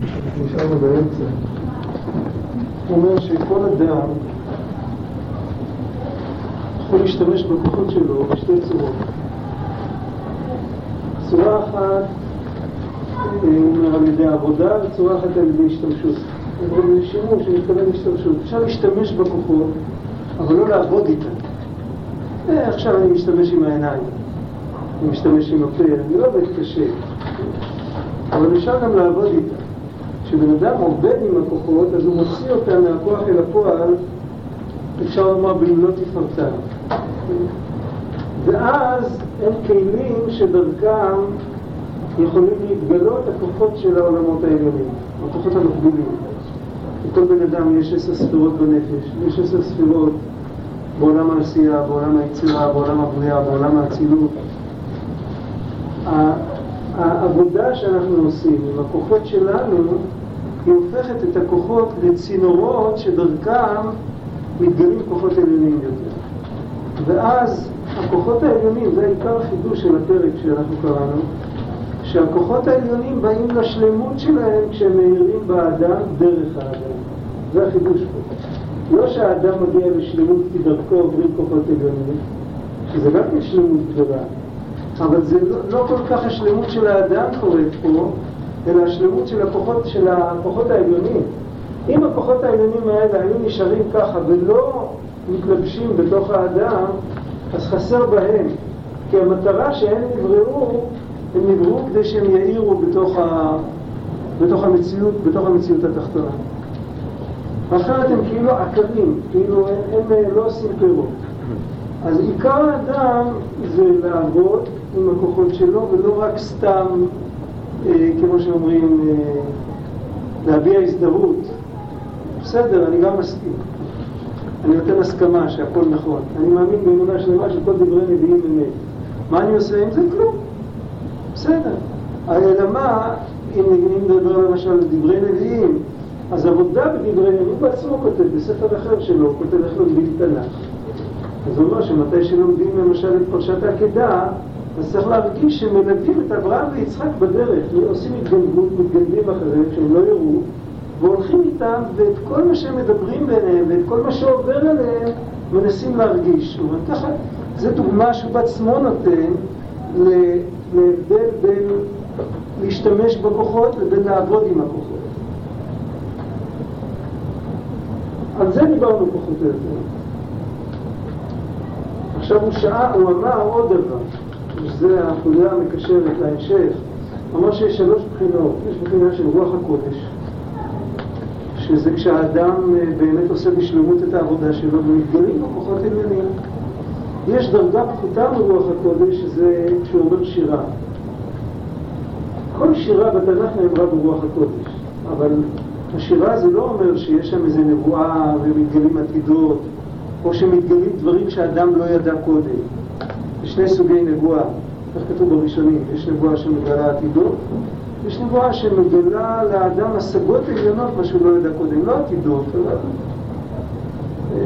נשארנו באמצע. הוא אומר שכל אדם יכול להשתמש בכוחות שלו בשתי צורות. צורה אחת, הוא אומר על ידי עבודה, וצורה אחת על ידי השתמשות. שימוש, אני מתכוון להשתמשות. אפשר להשתמש בכוחות, אבל לא לעבוד איתם. אה, עכשיו אני משתמש עם העיניים, אני משתמש עם הפה, אני לא עובד קשה. אבל אפשר גם לעבוד איתם. כשבן אדם עובד עם הכוחות, אז הוא מוציא אותם מהכוח אל הפועל, אפשר לומר במלוא תפארתם. ואז הם כלים שדרכם יכולים להתגלות הכוחות של העולמות העליונים, הכוחות המקבילים. לכל בן אדם יש עשר ספירות בנפש, יש עשר ספירות בעולם העשייה, בעולם היצירה, בעולם הבריאה, בעולם האצילות. העבודה שאנחנו עושים עם הכוחות שלנו, היא הופכת את הכוחות לצינורות שדרכם מתגלים כוחות עליונים יותר. ואז הכוחות העליונים, זה עיקר החידוש של הפרק שאנחנו קראנו, שהכוחות העליונים באים לשלמות שלהם כשהם מאירים באדם דרך האדם. זה החידוש פה. לא שהאדם מגיע לשלמות כי דרכו עוברים כוחות עליונים, שזה גם כן שלמות גדולה, אבל זה לא, לא כל כך השלמות של האדם קורית פה, אלא השלמות של הכוחות, של הכוחות העליונים. אם הכוחות העליונים האלה היו נשארים ככה ולא מתלבשים בתוך האדם, אז חסר בהם. כי המטרה שהם נבראו, הם נבראו כדי שהם יאירו בתוך, ה... בתוך, המציאות, בתוך המציאות התחתונה. אחרת הם כאילו עקרים, כאילו הם, הם לא עושים פירות. אז עיקר האדם זה לעבוד עם הכוחות שלו ולא רק סתם, כמו שאומרים, אה, להביע הזדהות. בסדר, אני גם מסכים. אני נותן הסכמה שהכל נכון. אני מאמין באמונה שלמה שכל דברי נביאים אמת. מה אני עושה עם זה? כלום. בסדר. אלא מה, אם נדבר למשל על דברי נביאים, אז עבודה בדברי נביאים, הוא בעצמו כותב בספר אחר שלו, הוא כותב איך לומדים תנ"ך. אז הוא אומר שמתי שלומדים למשל את פרשת העקדה, אז צריך להרגיש שמלווים את אברהם ויצחק בדרך, עושים התגנבות, מתגנבים אחריהם, שהם לא יראו, והולכים איתם, ואת כל מה שהם מדברים ביניהם, ואת כל מה שעובר עליהם, מנסים להרגיש. זאת אומרת, ככה, זו דוגמה שהוא בעצמו נותן להבדל בין להשתמש בכוחות לבין לעבוד עם הכוחות. על זה דיברנו פחות או יותר. עכשיו הוא שעה, הוא אמר עוד דבר, שזה החוליה המקשרת להמשך. אמר שיש שלוש בחינות, יש בחינה של רוח הקודש, שזה כשהאדם אה, באמת עושה בשלמות את העבודה שלו ומתגלים בכוחות עליונים. יש דרגה פחותה מרוח הקודש, שזה כשהוא אומר שירה. כל שירה בתנ"ך נאמרה ברוח הקודש, אבל השירה זה לא אומר שיש שם איזה נבואה ומתגלים עתידות, או שמתגלים דברים שאדם לא ידע קודם. יש שני סוגי נבואה, כך כתוב בראשונים, יש נבואה שמגלה עתידות, יש נבואה שמגלה לאדם השגות עליונות, מה שהוא לא ידע קודם, לא עתידות, אבל אה,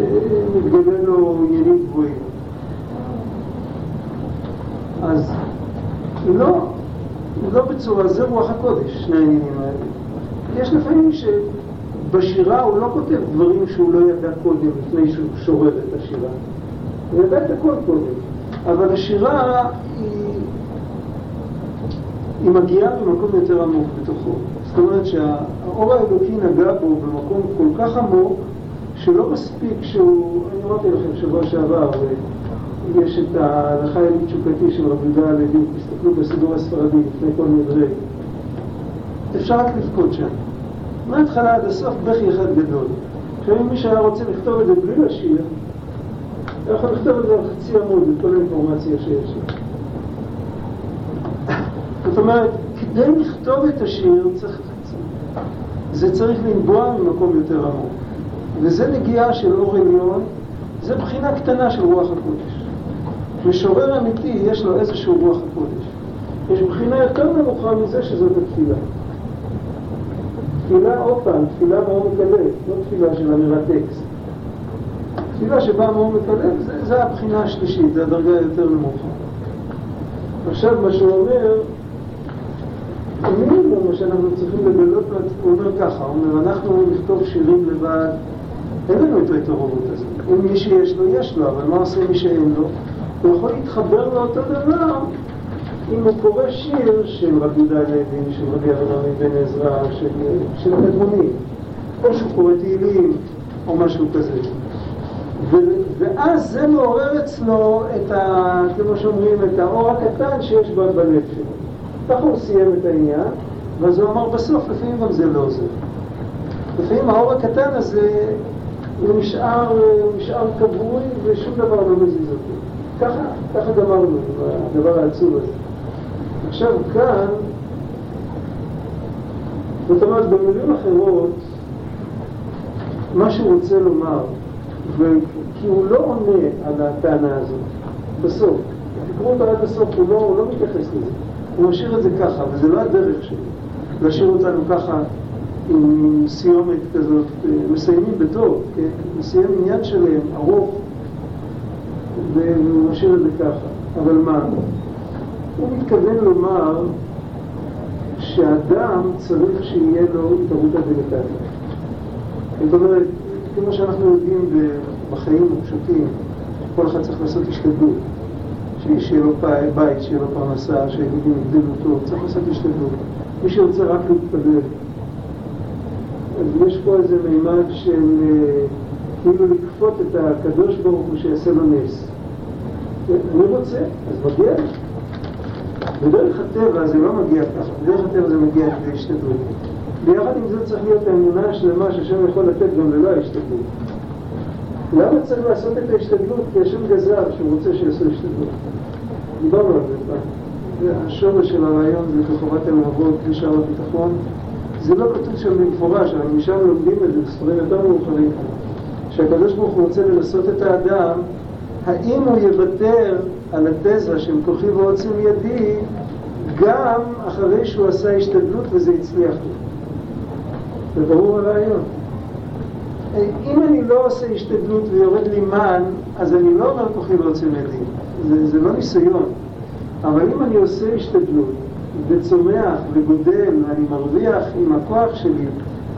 מתגלה לו עניינים גבוהים. אז לא, לא בצורה, זה רוח הקודש, שני העניינים האלה. יש לפעמים שבשירה הוא לא כותב דברים שהוא לא ידע קודם לפני שהוא שורר את השירה. הוא ידע את הכל קודם. אבל השירה היא, היא מגיעה ממקום יותר עמוק בתוכו. זאת אומרת שהאור האלוקי נגע בו במקום כל כך עמוק, שלא מספיק שהוא, אני אמרתי לכם שבוע שעבר, יש את ההלכה היהודית תשוקתי של רבי יהודה הלוי, תסתכלו בסידור הספרדי לפני כל מדרי. אפשר רק לבכות שם. מההתחלה עד הסוף בכי אחד גדול. עכשיו אם מישהו היה רוצה לכתוב את זה בלי לשיר, הוא יכול לכתוב את זה על חצי עמוד, את כל האינפורמציה שיש לו. זאת אומרת, כדי לכתוב את השיר, צריך, זה צריך לנבוע ממקום יותר עמוק. וזה נגיעה של אור עליון, זה בחינה קטנה של רוח הקודש. משורר אמיתי, יש לו איזשהו רוח הקודש. יש בחינה יותר נמוכה מזה שזאת התפילה. תפילה, עוד פעם, תפילה מעומק הלב, לא תפילה של אמירת טקסט. תפילה שבאה מעומק הלב, זה, זה הבחינה השלישית, זה הדרגה היותר נמוכה. עכשיו, מה שהוא אומר, המינימום שאנחנו צריכים לגלות, הוא אומר ככה, הוא אומר, אנחנו נכתוב שירים לבד, אין לנו את ההתעוררות הזאת. אם מי שיש לו, יש לו, אבל מה עושה מי שאין לו? הוא יכול להתחבר לאותו דבר אם הוא קורא שיר של רבי יהודה הלוי, של רבי אברהם בן עזרא, של, של הקדמונים, או שהוא קורא תהילים, או משהו כזה. ואז זה מעורר אצלו את ה... כמו שאומרים, את האור הקטן שיש בו בלב שלו. ככה הוא סיים את העניין, ואז הוא אמר בסוף, לפעמים גם זה לא עוזר. לפעמים האור הקטן הזה, הוא נשאר, נשאר כבוי ושום דבר לא מזיז אותו. ככה, ככה גמרנו, הדבר העצוב הזה. עכשיו כאן, זאת אומרת, במילים אחרות, מה שהוא רוצה לומר, כי הוא לא עונה על הטענה הזאת, בסוף. תקראו אותו עד הסוף, הוא לא, הוא לא מתייחס לזה. הוא משאיר את זה ככה, וזה לא הדרך שלו. להשאיר אותנו ככה עם סיומת כזאת, מסיימים בטוב, כן? מסיים עניין שלם, ארוך, והוא משאיר את זה ככה. אבל מה? הוא מתכוון לומר שאדם צריך שיהיה לו התערות הדליקטית. זאת אומרת, כמו שאנחנו יודעים בחיים הפשוטים, כל אחד צריך לעשות השתדלות. שיהיה לו בית, שיהיה לו פרנסה, שהילדים יגדלו טוב, צריך לעשות השתדלות. מי שרוצה רק להתפלל. אז יש פה איזה מימד של אה, כאילו לכפות את הקדוש ברוך הוא שיעשה לו נס. אני רוצה, אז מגיע לי. בדרך הטבע זה לא מגיע ככה, בדרך הטבע זה מגיע כדי השתדלות. ביחד עם זה צריך להיות האמונה השלמה שהשם יכול לתת גם ללא ההשתדלות. למה צריך לעשות את ההשתדלות? כי השם גזר שהוא רוצה שיעשו השתדלות. דיברנו על זה פעם. השורש של הרעיון זה בחובת הלבבות בשער הביטחון. זה לא כתוב שם במפורש, אבל משם לומדים את זה בספרים יותר מאוחרים. שהקדוש ברוך הוא רוצה לנסות את האדם, האם הוא יוותר על התזה של כוחי ועוצם ידי גם אחרי שהוא עשה השתדלות וזה הצליח לו. זה ברור הרעיון. אם אני לא עושה השתדלות ויורד לי מן, אז אני לא אומר כוחי ועוצם ידי. זה, זה לא ניסיון. אבל אם אני עושה השתדלות וצומח וגודל ואני מרוויח עם הכוח שלי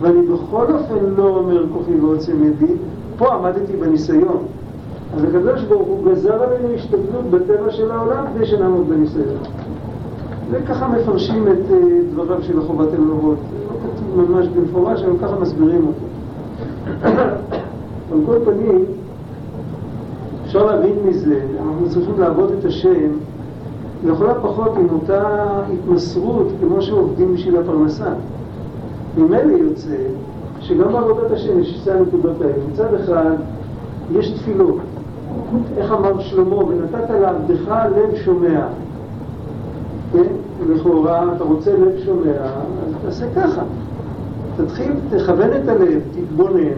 ואני בכל אופן לא אומר כוחי ועוצם ידי, פה עמדתי בניסיון. אז הקדוש ברוך הוא גזר עלינו השתדלות בטבע של העולם כדי שנעמוד בניסיון. וככה מפרשים את uh, דבריו של החובת הלבבות. ממש במפורש, אבל ככה מסבירים אותו. על כל פנים, אפשר להבין מזה, אנחנו צריכים לעבוד את השם לכל הפחות עם אותה התמסרות כמו שעובדים בשביל הפרנסה. ממילא יוצא שגם בעבודת השם יש שתי הנקודות האלה. מצד אחד, יש תפילות. איך אמר שלמה, ונתת לעבדך לב שומע. כן? לכאורה, אתה רוצה לב שומע, אז תעשה ככה. תתחיל, תכוון את הלב, תתבונן,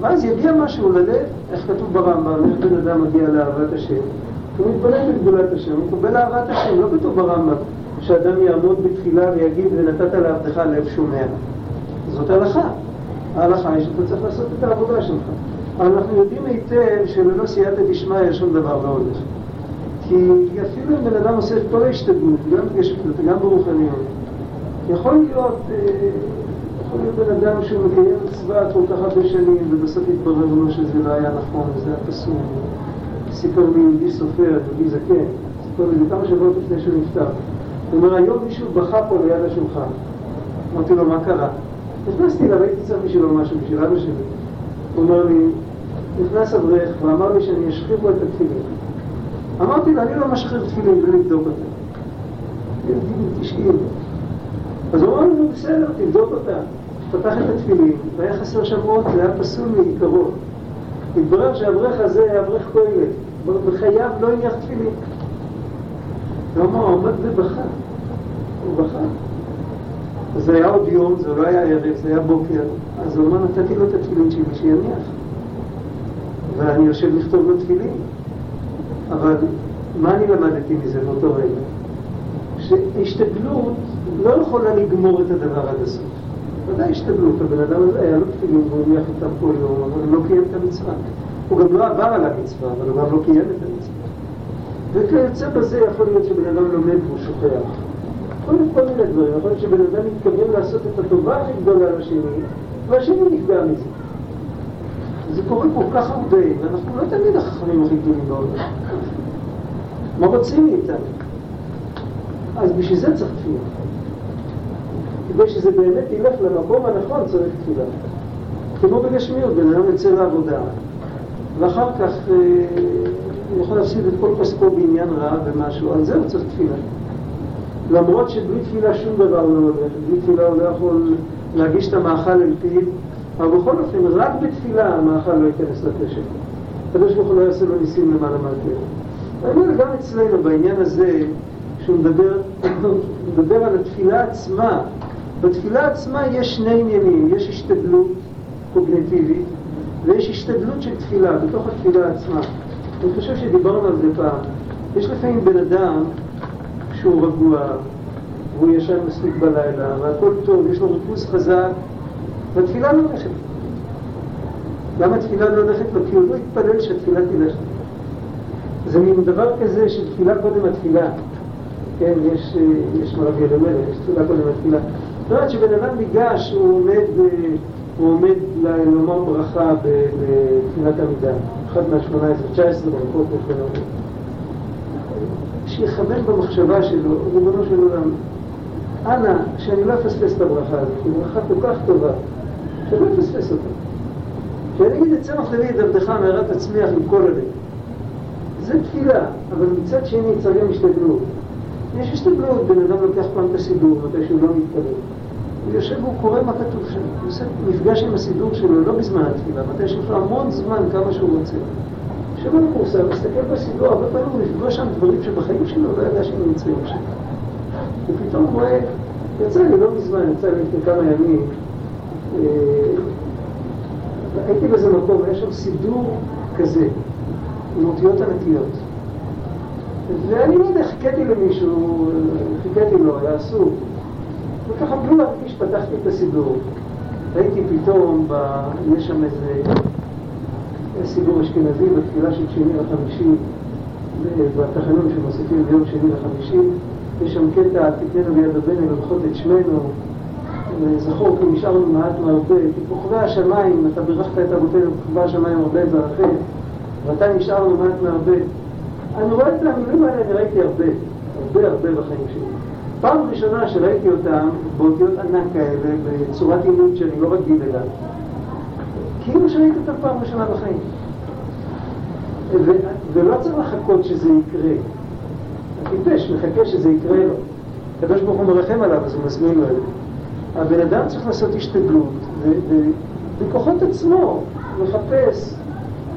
ואז יגיע משהו ללב, איך כתוב ברמב"ם, איך בן אדם מגיע לאהבת השם. הוא מתבונן בגבולת השם, הוא מקבל אהבת השם, לא כתוב ברמב"ם שאדם יעמוד בתפילה ויגיד ונתת לעבדך לב שומע. זאת הלכה. ההלכה היא שאתה צריך לעשות את העבודה שלך. אבל אנחנו יודעים היטב שללא סייעתא דשמיא שום דבר לא הולך. כי אפילו אם בן אדם עושה את כל ההשתדלות, גם בגשמיות וגם ברוחניות, יכול להיות, אה, יכול להיות בן אדם שהוא מקיים מצווה כל כך הרבה שנים ובסוף יתברר לו שזה לא היה נכון וזה היה פסול. סיפר לי יהודי סופר, יהודי זקן, סיפר לי כמה שבועות לפני שהוא נפטר. הוא אומר, היום מישהו בכה פה ליד השולחן. אמרתי לו, מה קרה? נכנסתי אליו, הייתי צריך בשבילו משהו, בשביל אבא שלי. הוא אומר לי, נכנס אברך ואמר לי שאני אשחיר לו את התפילין. אמרתי לו, אני לא משחרר תפילין בלי לבדוק אותה. ילדים תשעים. אז הוא אמר לי, בסדר, תבדוק אותה. פתח את התפילין, והיה חסר שבועות, זה היה פסול מעיקרו. התברר שהאברך הזה היה אברך כהן, בחייו לא הניח תפילין. הוא אמר, הוא עמד ובכה. הוא בכה. זה היה עוד יום, זה לא היה ערב, זה היה בוקר, אז הוא אמר, נתתי לו את התפילין שלי שיניח. ואני יושב לכתוב לו תפילין. אבל מה אני למדתי מזה באותו רגע? שהשתדלות לא יכולה לגמור את הדבר עד הסוף. ודאי השתדלות, הבן אדם הזה היה לו תפילין והוא הניח אותם כל יום, אבל הוא לא קיים את המצווה. הוא גם לא עבר על המצווה, אבל הוא גם לא קיים את המצווה. וכיוצא בזה יכול להיות שבן אדם לומד והוא שוכח. כל מיני כל מיני דברים, יכול להיות שבן אדם מתכוון לעשות את הטובה הכי גדולה לשני, והשני נפגע מזה. זה קורה כל כך הרבה, ואנחנו לא תמיד החכמים הכי גדולים בעולם. מה רוצים מאיתנו? אז בשביל זה צריך תפילה. כדי שזה באמת ילך למקום הנכון צריך תפילה. כמו בגשמיות, בן אדם יוצא לעבודה, ואחר כך אה, הוא יכול להפסיד את כל כספו בעניין רע ומשהו, על זה הוא צריך תפילה. למרות שבלי תפילה שום דבר לא הולך, בלי תפילה הוא לא יכול להגיש את המאכל אל פיו, אבל בכל אופן, רק בתפילה המאכל לא ייכנס לפה שלו. הקדוש ברוך הוא לא יעשה לו ניסים למעלה מהטבע. אני אומר גם אצלנו בעניין הזה, שהוא מדבר, מדבר על התפילה עצמה, בתפילה עצמה יש שני עניינים, יש השתדלות קוגניטיבית ויש השתדלות של תפילה, בתוך התפילה עצמה. אני חושב שדיברנו על זה פעם. יש לפעמים בן אדם שהוא רגוע, והוא ישן מספיק בלילה, והכל טוב, יש לו ריכוז חזק, והתפילה לא הולכת. למה התפילה לא הולכת לו? כי הוא לא התפלל שהתפילה תלך. זה מין דבר כזה של תפילה קודם התפילה. כן, יש, יש מרבי אלימלך, יש תפילה קודם התפילה. זאת אומרת שבן אדם ניגש, הוא עומד, הוא עומד לומר ברכה בתפילת עמידה, אחד מה-18, 19 ברכות לפנינו. שיכוון במחשבה שלו, ריבונו של עולם, אנא, שאני לא אפספס את הברכה הזאת, היא ברכה כל כך טובה, שלא אפספס אותה. שאני אגיד את צמח לוי את עבדך מהרה תצמיח עם כל הלב. זה תפילה, אבל מצד שני צריך גם השתדלות. יש השתדלות, בן אדם לוקח פעם את הסידור, מתי שהוא לא מתפלל. הוא יושב והוא קורא מה כתוב שם, הוא עושה מפגש עם הסידור שלו, לא בזמן התפילה, מתי שיש לו המון זמן, כמה שהוא רוצה. יושב על הכורסה, מסתכל בסידור, הרבה פעמים הוא יפגוש שם דברים שבחיים שלו לא ידע שהם נמצאים שם. הוא רואה, יצא לי לא מזמן, יצא לי לפני כמה ימים, אה, הייתי באיזה מקום, היה שם סידור כזה, עם אותיות ענקיות. ואני לא יודע, חיכיתי למישהו, חיכיתי לו, היה עסוק. וככה בלי להרגיש פתחתי את הסידור. ראיתי פתאום, ב... יש שם איזה סידור אשכנזי בתפילה של שני לחמישי, בתחנון שמוסיפים ביום שני לחמישי, יש שם קטע, תתננו ביד הבן ולמחות את שמנו, זכור כי נשארנו מעט מהרבה, כי כוכבי השמיים, אתה בירכת את אבותינו כוכבי השמיים הרבה ברכם, ואתה נשארנו מעט מהרבה. אני רואה את המילים האלה, אני ראיתי הרבה, הרבה הרבה בחיים שלי. פעם ראשונה שראיתי אותם באותיות ענק כאלה, בצורת עימות שאני לא רגיל אליו, כאילו שראיתי אותם פעם ראשונה בחיים. ו- ולא צריך לחכות שזה יקרה. הטיפש מחכה שזה יקרה לו. הקדוש ברוך הוא מרחם עליו, אז הוא מזמין לו את זה. הבן אדם צריך לעשות השתדלות, ובכוחות עצמו לחפש,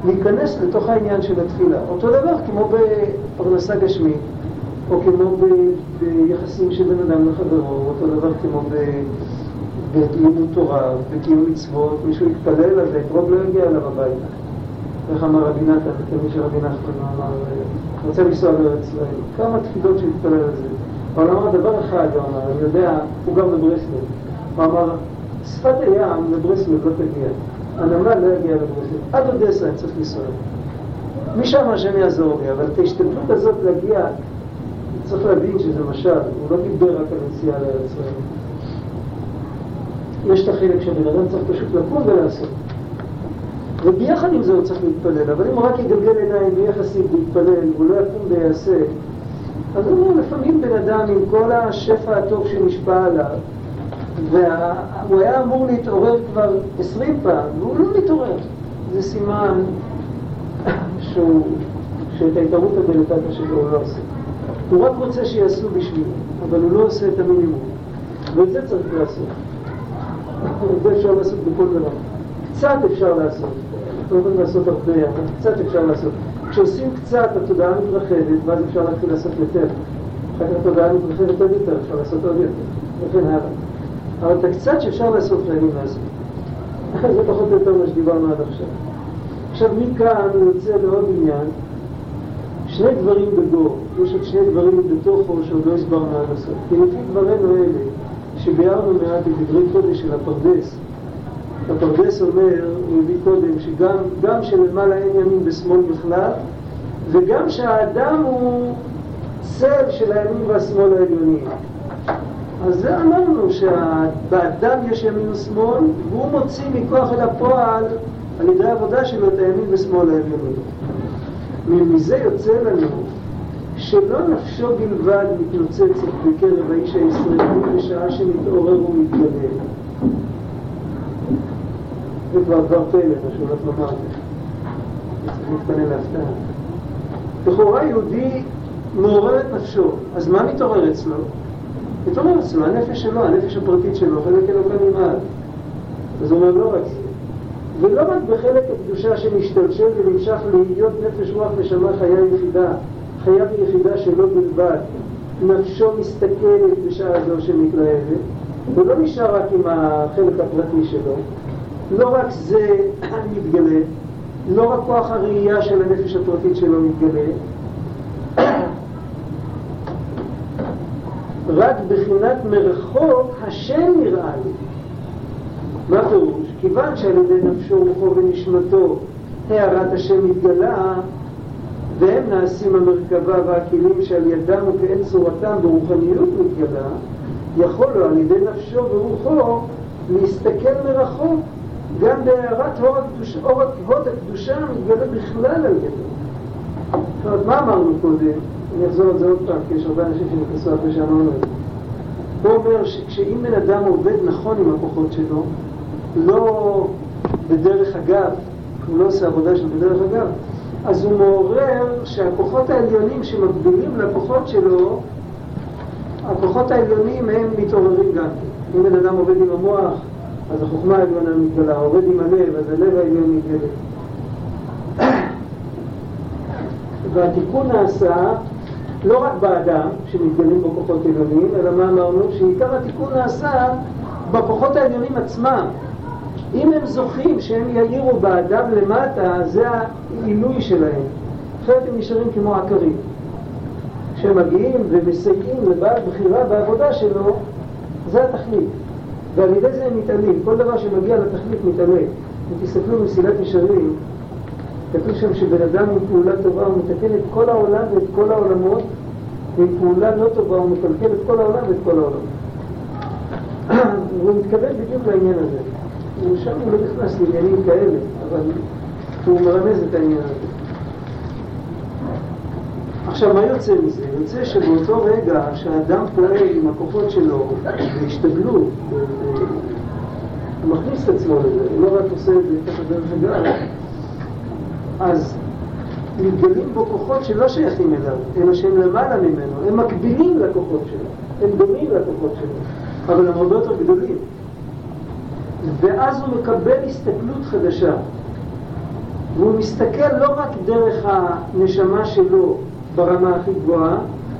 להיכנס לתוך העניין של התפילה. אותו דבר כמו בפרנסה גשמית, או כמו ביחסים של בן אדם לחברו, אותו דבר כמו ב- בלימוד תורה, בקיום מצוות, מישהו יתפלל על זה, אתרוג לא יגיע אליו הביתה. איך אמר רבי נתן, כמי שרבי נחמן אמר, רוצה לנסוע לארץ ישראל, כמה תפילות שהוא התפלל על זה. אבל אמר דבר אחד, הוא אמר, אני יודע, הוא גם בברסלב, הוא אמר, שפת הים לברסלב לא תגיע, הנמל לא יגיע לברסלב, עד אודסה אני צריך לנסוע. משם השם יעזור לי, אבל את ההשתדלות הזאת להגיע, צריך להבין שזה משל, הוא לא דיבר רק על נסיעה לארץ ישראל. יש את החלק שבן אדם צריך פשוט לקום ולעשות. וביחד עם זה הוא צריך להתפלל, אבל אם הוא רק יגלגל עיניים בלי יחסים ויתפלל, הוא לא יקום ויעשה, אז הוא אומר, לפעמים בן אדם עם כל השפע הטוב שנשפע עליו, והוא היה אמור להתעורר כבר עשרים פעם, והוא לא מתעורר. זה סימן שהוא, שאת ההתערות הדלתתא שלו הוא לא עושה. הוא רק רוצה שיעשו בשבילו, אבל הוא לא עושה את המינימום. ואת זה צריך לעשות. את זה אפשר לעשות בכל דבר. קצת אפשר לעשות. לא יכולים לעשות הרבה, אבל קצת אפשר לעשות. כשעושים קצת, התודעה מתרחבת, ואז אפשר להתחיל לעשות יותר. אחר כך התודעה מתרחבת עוד יותר, אפשר לעשות עוד יותר, וכן הלאה. אבל את הקצת שאפשר לעשות חייבים לעשות. זה פחות או יותר מה שדיברנו עד עכשיו. עכשיו מכאן אני יוצא לעוד עניין, שני דברים בגו, יש עוד שני דברים בתוכו שעוד לא הסברנו עד הסוף. כי לפי דברינו אלה, שביארנו מעט בדברי קודש של הפרדס, הפרדס אומר, הוא הביא קודם, שגם שלמעלה אין ימין ושמאל בכלל, וגם שהאדם הוא צל של הימין והשמאל העליונים. אז זה אמרנו שבאדם יש ימין ושמאל, והוא מוציא מכוח אל הפועל על ידי העבודה שלו את הימין ושמאל העליונים. מזה יוצא לנו שלא נפשו בלבד מתנוצצת בקרב האיש הישראלי בשעה שמתעורר ומתגלה. זה כבר דבר פלא, מה שהולך לומר זה. צריך להתפלל להפתעה. לכאורה יהודי מעורר את נפשו, אז מה מתעורר אצלו? מתעורר אצלו הנפש שלו, הנפש הפרטית שלו, חלק אלוקה נמעד. אז הוא אומר לא רק זה. ולא רק בחלק הקדושה שמשתלשל ונמשך להיות נפש רוח נשמה חיה יחידה, חיה ויחידה שלו בלבד, נפשו מסתכלת בשעה זו שמתלהבת, ולא נשאר רק עם החלק הפרטי שלו, לא רק זה מתגלה, לא רק כוח הראייה של הנפש הפרטית שלו מתגלה, רק בחינת מרחוק השם נראה לי. מה פירוש? כיוון שעל ידי נפשו, רוחו ונשמתו הערת השם מתגלה, והם נעשים המרכבה והכלים שעל ידם וכאין צורתם ברוחניות מתגלה, יכול לו על ידי נפשו ורוחו להסתכל מרחוק גם בהערת הוד הקדושה, הוד הקדושה מתגלה בכלל על ידו. זאת אומרת, מה אמרנו קודם? אני אחזור על זה עוד פעם, כי יש הרבה אנשים שנכנסו אחרי שאמרנו את זה. הוא אומר שכשאם בן אדם עובד נכון עם הכוחות שלו, לא בדרך אגב, הוא לא עושה עבודה שלו בדרך אגב, אז הוא מעורר שהכוחות העליונים שמקבילים לכוחות שלו, הכוחות העליונים הם מתעוררים גם. אם בן אדם עובד עם המוח, אז החוכמה העליונה מתגלה, עובד עם הלב, אז הלב העליון מתגלה. והתיקון נעשה לא רק באדם, שמתגלים בו כוחות עליונים, אלא מה אמרנו? שעיקר התיקון נעשה בכוחות העליונים עצמם. אם הם זוכים שהם יאירו באדם למטה, זה העילוי שלהם. אחרת הם נשארים כמו עקרים. כשהם מגיעים ומסייעים לבעל בחירה בעבודה שלו, זה התכלית. ועל ידי זה הם מתעלים. כל דבר שמגיע לתכלית מתעלה. אם תסתכלו מסילת ישרים, כתוב שם שבן אדם עם פעולה טובה הוא מתקן את כל העולם ואת כל העולמות, ועם פעולה לא טובה הוא מקלקל את כל העולם ואת כל העולם. הוא מתכוון בדיוק לעניין הזה. שם הוא לא נכנס לעניינים כאלה, אבל הוא מרמז את העניין הזה. עכשיו, מה יוצא מזה? יוצא שבאותו רגע שהאדם פועל עם הכוחות שלו בהשתדלות, הוא מכניס את עצמו לזה, הוא לא רק עושה את זה ככה דרך אגב, אז מתגלים בו כוחות שלא שייכים אליו, אלא שהם למעלה ממנו, הם מקבילים לכוחות שלו, הם דומים לכוחות שלו, אבל הם הרבה יותר גדולים. ואז הוא מקבל הסתכלות חדשה. והוא מסתכל לא רק דרך הנשמה שלו ברמה הכי גבוהה,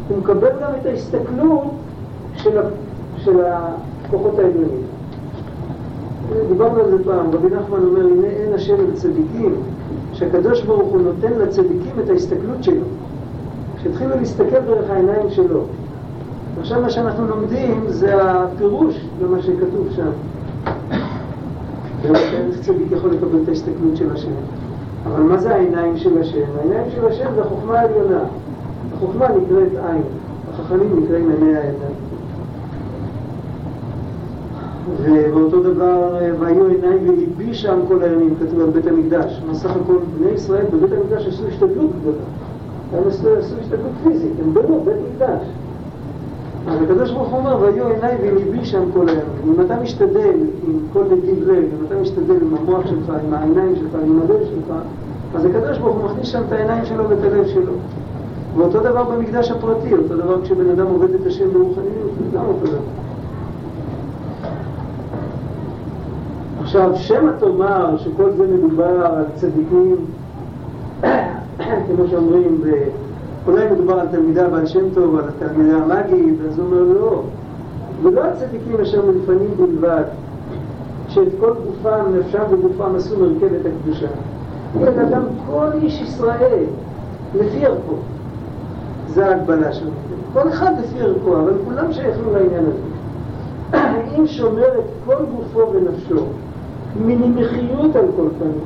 הוא מקבל גם את ההסתכלות של, של הכוחות העליונים. דיברנו על זה פעם, רבי נחמן אומר, הנה אין השם לצדיקים, שהקדוש ברוך הוא נותן לצדיקים את ההסתכלות שלו, שהתחילו להסתכל דרך העיניים שלו. עכשיו מה שאנחנו לומדים זה הפירוש למה שכתוב שם. צדיק יכול לקבל את ההסתכלות של השם? אבל מה זה העיניים של השם? העיניים של השם זה החוכמה העליונה. החוכמה נקראת עין, החכמים נקראים עיני העיניים. ובאותו דבר, והיו עיניים וליבי שם כל הימים, כתוב על בית המקדש. סך הכל בני ישראל בבית המקדש עשו השתדלות גדולה. הם עשו השתדלות פיזית, הם בנו בית מקדש. אז הקדוש ברוך הוא אומר, והיו עיניי וליבי שם כל היום. אם אתה משתדל עם כל נתיב לב, אם אתה משתדל עם המוח שלך, עם העיניים שלך, עם הלב שלך, אז הקדוש ברוך הוא מכניס שם את העיניים שלו ואת הלב שלו. ואותו דבר במקדש הפרטי, אותו דבר כשבן אדם עובד את השם ברוחניות, זה גם אותו דבר. עכשיו, שמא תאמר שכל זה מדובר על צדיקים, כמו שאומרים, אולי מדובר על תלמידי הבעל שם טוב, על תלמידי המגיד, אז הוא אומר לא. ולא הצדיקים אשר מלפנים בלבד, שאת כל גופם, נפשם וגופם עשו מרכבת הקדושה. אלא גם כל איש ישראל, לפי ערכו. זה ההגבלה שלו. כל אחד לפי ערכו, אבל כולם שייכים לעניין הזה. אם שומר את כל גופו ונפשו, מנמיכיות על כל פנים,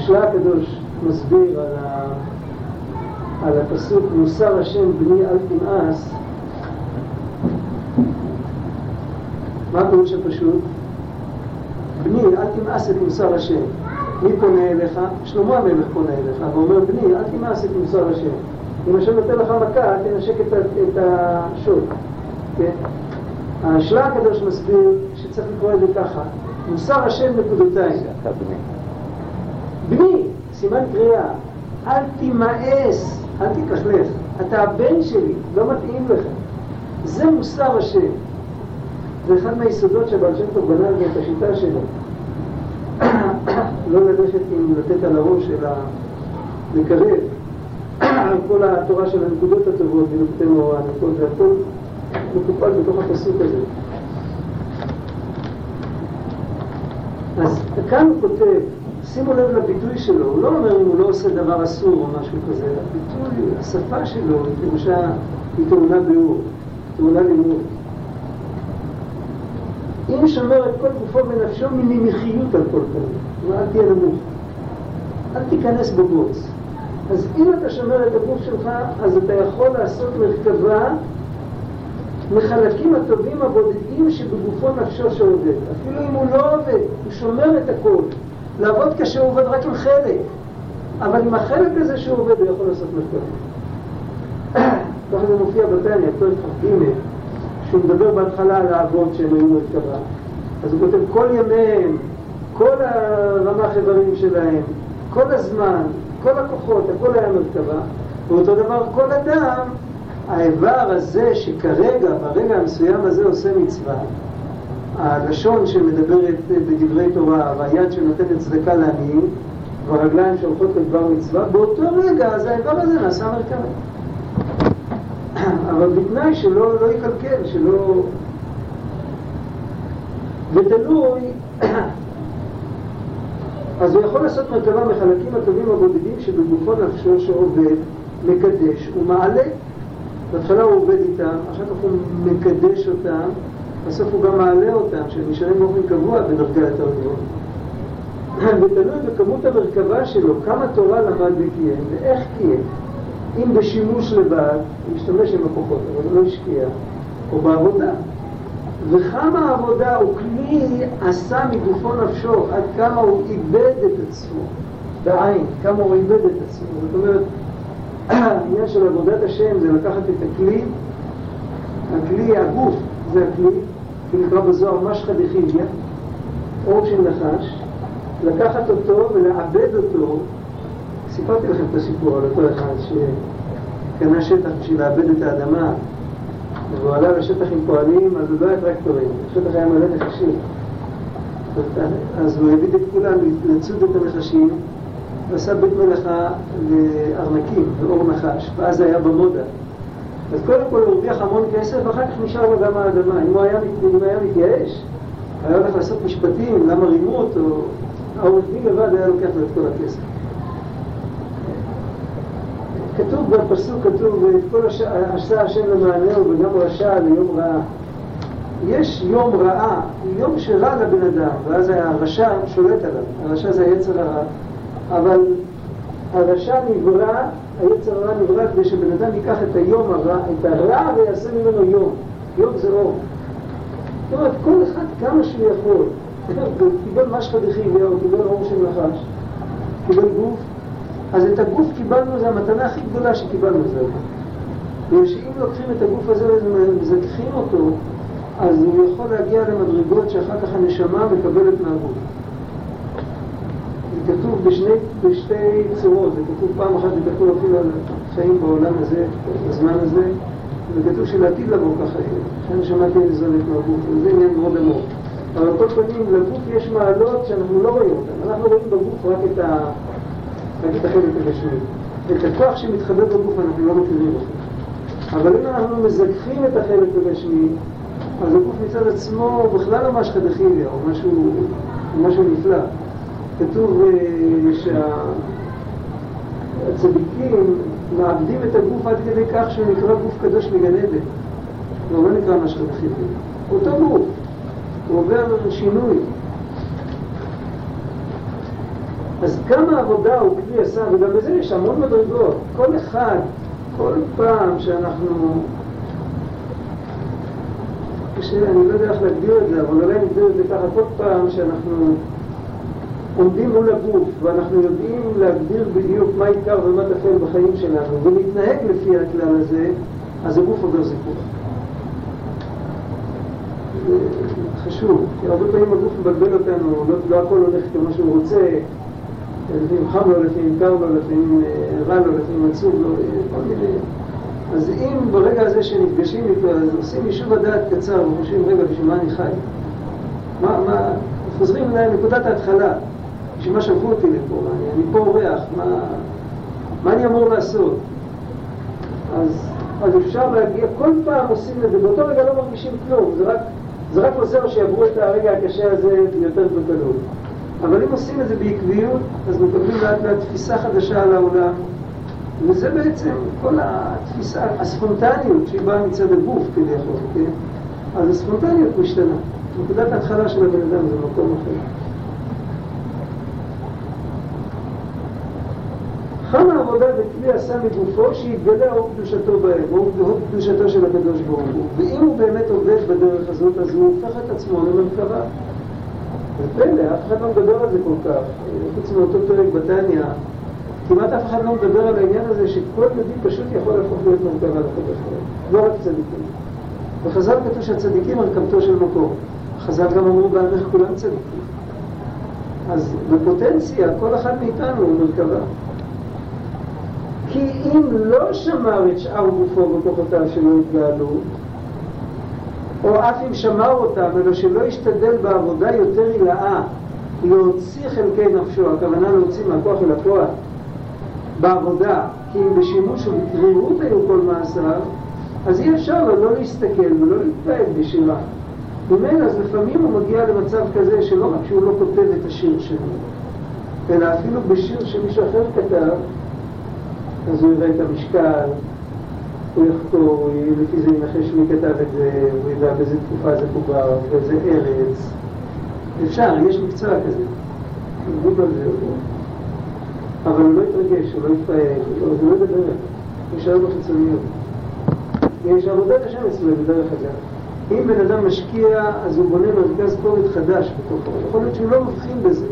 השלה הקדוש מסביר על על הפסוק מוסר השם בני אל תמאס, מה הפירוש הפשוט? בני אל תמאס את מוסר השם. מי פונה אליך? שלמה המלך פונה אליך ואומר בני אל תמאס את מוסר השם. אם השם נותן לך מכה, תנשק את השוד. כן? השלה הקדוש מסביר שצריך לקרוא את זה ככה, מוסר השם נקודותיים. בני, סימן קריאה, אל תימאס, אל תכחלך, אתה הבן שלי, לא מתאים לך. זה מוסר השם. זה אחד מהיסודות שבעל שם טוב בנה את השיטה שלו. לא ללכת עם לתת על הראש, אלא לקרב על כל התורה של הנקודות הטובות, ונקודי מורה, הנקודות והכל מקופל בתוך הפסוק הזה. אז כאן הוא כותב, שימו לב לביטוי שלו, הוא לא אומר אם הוא לא עושה דבר אסור או משהו כזה, הביטוי, השפה שלו, למשל, היא טעונה ביאור, טעונה לימוד. אם שומר את כל גופו ונפשו מנמיכיות על כל פנים, אל תהיה נמוך, אל תיכנס בבוץ. אז אם אתה שומר את הגוף שלך, אז אתה יכול לעשות מרכבה מחלקים הטובים הבודדים שבגופו נפשו שעובד. אפילו אם הוא לא עובד, הוא שומר את הכל. לעבוד קשה הוא עובד רק עם חלק, אבל עם החלק הזה שהוא עובד הוא יכול לעשות מרכבה. ככה זה מופיע בתניא, פרק כ"ג, שהוא מדבר בהתחלה על האבות שהם היו מרכבה. אז הוא כותב כל ימיהם, כל הרמ"ח איברים שלהם, כל הזמן, כל הכוחות, הכל היה מרכבה, ואותו דבר כל אדם, האיבר הזה שכרגע, ברגע המסוים הזה עושה מצווה, הלשון שמדברת בדברי תורה, והיד שנותנת צדקה לעניים, והרגליים שהולכות לדבר מצווה, באותו רגע אז האיבר הזה נעשה מרכבה. אבל בתנאי שלא לא יקלקל, שלא... ותלוי אז הוא יכול לעשות מרכבה מחלקים הטובים הבודדים שבגופו נפשו שעובד, מקדש ומעלה. בהתחלה הוא עובד איתם, אחר כך הוא מקדש אותם, בסוף הוא גם מעלה אותם, שהם נשארים באופן קבוע בדרגה יותר גבוהה. ותלוי בכמות המרכבה שלו, כמה תורה למד וקיים, ואיך קיים. אם בשימוש לבד, הוא משתמש עם הכוחות, אבל הוא לא השקיע, או בעבודה. וכמה עבודה הוא כלי עשה מגופו נפשו, עד כמה הוא איבד את עצמו, בעין, כמה הוא איבד את עצמו. זאת אומרת, העניין של עבודת השם זה לקחת את הכלי, הכלי, הגוף זה הכלי, שנקרא בזוהר משחא דחיביא, אור של נחש, לקחת אותו ולעבד אותו, סיפרתי לכם את הסיפור על אותו אחד שקנה שטח בשביל לעבד את האדמה והוא עלה לשטח עם פועלים, אז הוא לא היה טרקטורים, השטח היה מלא נחשים. אז הוא הביא את כולם לצוד את הנחשים, ועשה בית מלאכה לארנקים, באור נחש, ואז היה במודה. אז קודם כל הוא הרוויח המון כסף, ואחר כך נשאר לו גם האדמה. אם הוא היה, אם היה מתייאש, היה הולך לעשות משפטים, למה רימו אותו, העורך דין לבד היה לוקח לו את כל הכסף. כתוב בפסוק, כתוב, ואת כל עשה השם למענהו וגם רשע ליום רעה. יש יום רעה, יום שרע לבן אדם, ואז הרשע שולט עליו, הרשע זה היצר הרע, אבל הרשע נברא, היצר הרע נברא כדי שבן אדם ייקח את היום הרע, את הרע ויעשה ממנו יום, יום זה אור. זאת אומרת, כל אחד כמה שהוא יכול, קיבל משחא דחיביא, קיבל אור של נחש, קיבל גוף, אז את הגוף קיבלנו, זה המתנה הכי גדולה שקיבלנו זה. בגלל שאם לוקחים את הגוף הזה ומזכחים אותו, אז הוא יכול להגיע למדרגות שאחר כך הנשמה מקבלת מהגוף. זה כתוב בשני, בשתי צורות, זה כתוב פעם אחת, זה כתוב אפילו על חיים בעולם הזה, בזמן הזה, וכתוב שלעתיד לבוא ככה יהיה, שאני שמעתי איזה זולת מהגוף, וזה עניין מאוד עמוק. אבל על כל פנים, לגוף יש מעלות שאנחנו לא רואים אותן, אנחנו רואים בגוף רק את ה... רק את החלק הגשמי. את הכוח שמתחבא בגוף אנחנו לא מכירים בכלל. אבל אם אנחנו מזכחים את החלק הגשמי, אז הגוף מצד עצמו בכלל לא משחא דחיביא, או משהו, משהו נפלא. כתוב שהצדיקים מאבדים את הגוף עד כדי כך שהוא נקרא גוף קדוש מגן עדן. הוא לא נקרא משחא דחיביא. אותו גוף, הוא עובר שינוי. אז כמה עבודה הוא כלי עשה, וגם בזה יש המון מדרגות. כל אחד, כל פעם שאנחנו... אני לא יודע איך להגדיר את זה, אבל אולי נגדיר את זה ככה, כל פעם שאנחנו עומדים מול הגוף ואנחנו יודעים להגדיר בדיוק מה עיקר ומה טפל בחיים שלנו ולהתנהג לפי הכלל הזה, אז הגוף עובר זיכוך. זה חשוב, כי הרבה פעמים הגוף מבלבל אותנו, לא, לא הכל הולך כמו שהוא רוצה, לפעמים חם לו, לפעמים קר לו, לפעמים אה, רע לו, לפעמים עצוב לו, כל מיני... אז אם ברגע הזה שנפגשים איתו, אז עושים יישוב הדעת קצר וחושבים, רגע, בשביל מה אני חי? מה, מה, חוזרים לנקודת ההתחלה. בשביל מה שלחו אותי לפה? אני, אני פה אורח, מה, מה אני אמור לעשות? אז, אז אפשר להגיע, כל פעם עושים את זה, באותו רגע לא מרגישים כלום, זה רק, זה רק עוזר שיעברו את הרגע הקשה הזה יותר בקלות. אבל אם עושים את זה בעקביות, אז מקבלים לאט לאט תפיסה חדשה על העולם, וזה בעצם כל התפיסה, הספונטניות שהיא באה מצד הגוף כביכול, כן? אז הספונטניות משתנה. נקודת ההתחלה של הבן אדם זה מקום אחר. כמה עבודה וכלי עשה מגופו שיתגלה אור קדושתו בהם, אור קדושתו של הקדוש ברוך הוא. ואם הוא באמת עובד בדרך הזאת, אז הוא הופך את עצמו למרכבה. זה פלא, אף אחד לא מדבר על זה כל כך. חוץ מאותו פרק בתניא, כמעט אף אחד לא מדבר על העניין הזה שכל יהודי פשוט יכול להפוך להיות מרכבה ברוך הוא. לא רק צדיקים. בחז"ל כתוב שהצדיקים מרכבתו של מקום. חז"ל גם אמרו בעמך כולם צדיקים. אז בפוטנציה, כל אחד מאיתנו הוא מרכבה. כי אם לא שמר את שאר גופו וכוחותיו שלא יתגאלו, או אף אם שמר אותם, אלא שלא ישתדל בעבודה יותר הילאה להוציא חלקי נפשו, הכוונה להוציא מהכוח אל הכוח בעבודה, כי אם בשימוש ובקריאות היו כל מעשיו, אז אי אפשר לא להסתכל ולא להתפעל בשירה. ממילא אז לפעמים הוא מגיע למצב כזה שלא רק שהוא לא כותב את השיר שלו, אלא אפילו בשיר שמישהו אחר כתב, אז הוא יראה את המשקל, הוא יחקור, לפי זה ינחש מי כתב את זה, הוא ידע באיזה תקופה זה חובר, באיזה ארץ. אפשר, יש מקצוע כזה. עובדים על זה, אבל הוא לא יתרגש, הוא לא יתפעל, הוא לא ידבר, הוא יישאר בחיצוניות. יש עבודת השם אצלו בדרך אגב. אם בן אדם משקיע, אז הוא בונה מרכז כובד חדש בתוכו. יכול להיות שהוא לא מבחין בזה.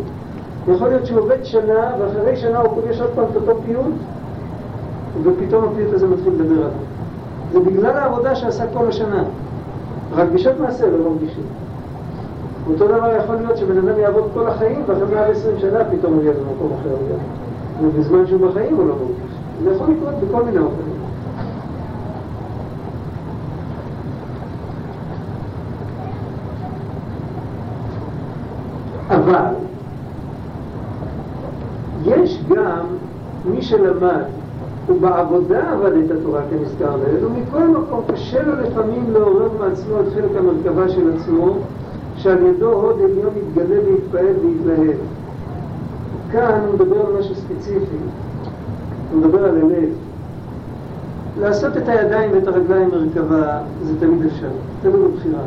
יכול להיות שהוא עובד שנה, ואחרי שנה הוא פוגש עוד פעם את אותו פיוט, ופתאום הפיוט הזה מתחיל לדבר עליו. זה בגלל העבודה שעשה כל השנה. רק בשעת מעשה לא מרגישים. אותו דבר יכול להיות שבן אדם יעבוד כל החיים, ואחרי 120 שנה פתאום הוא יהיה במקום אחר. ובזמן שהוא בחיים הוא לא מרגיש. זה יכול לקרות בכל מיני אופנים. אבל יש גם מי שלמד ובעבודה עבד את התורה כנזכר לעיל, ומכל מקום קשה לו לפעמים לעורר מעצמו את חלק המרכבה של עצמו, שעל ידו הוד עליון יתגלה ויתפעל ויתלהב. כאן הוא מדבר על משהו ספציפי, הוא מדבר על הלב. לעשות את הידיים ואת הרגליים מרכבה זה תמיד אפשר, תמיד בבחירה.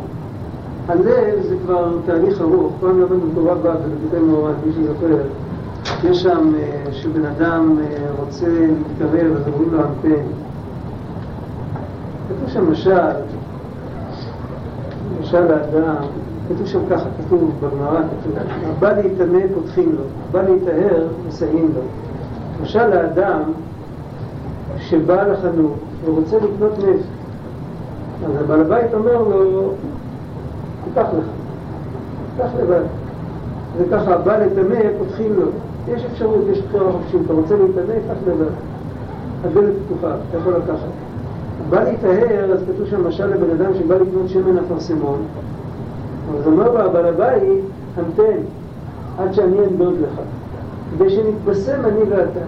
הלב זה כבר תהליך ארוך, פעם למדנו תורה באה ולבתי מאורן, מי שזוכר, יש שם אה, שבן אדם אה, רוצה להתקרב, אז אומרים לו אנפן. כתוב שם משל, משל האדם, כתוב שם ככה, כתוב בגמרא, כתוב, בא להיטמא פותחים לו, בא להיטהר מסייעים לו. משל האדם שבא לחנות ורוצה לקנות נפט, אז הבעל הבית אומר לו, תיקח לך, תיקח לבד. וככה בא לטמא, פותחים לו. יש אפשרות, יש בחירה חופשית, אתה רוצה להתאמן, קח לבד. הדלת פתוחה, אתה יכול לקחת. בא להיטהר, אז כתוב שם משל לבן אדם שבא לקנות שמן אפרסמון, אז אומר לו הבעל הבית, המתן, עד שאני אנדוד לך, כדי שנתבשם אני ואתה.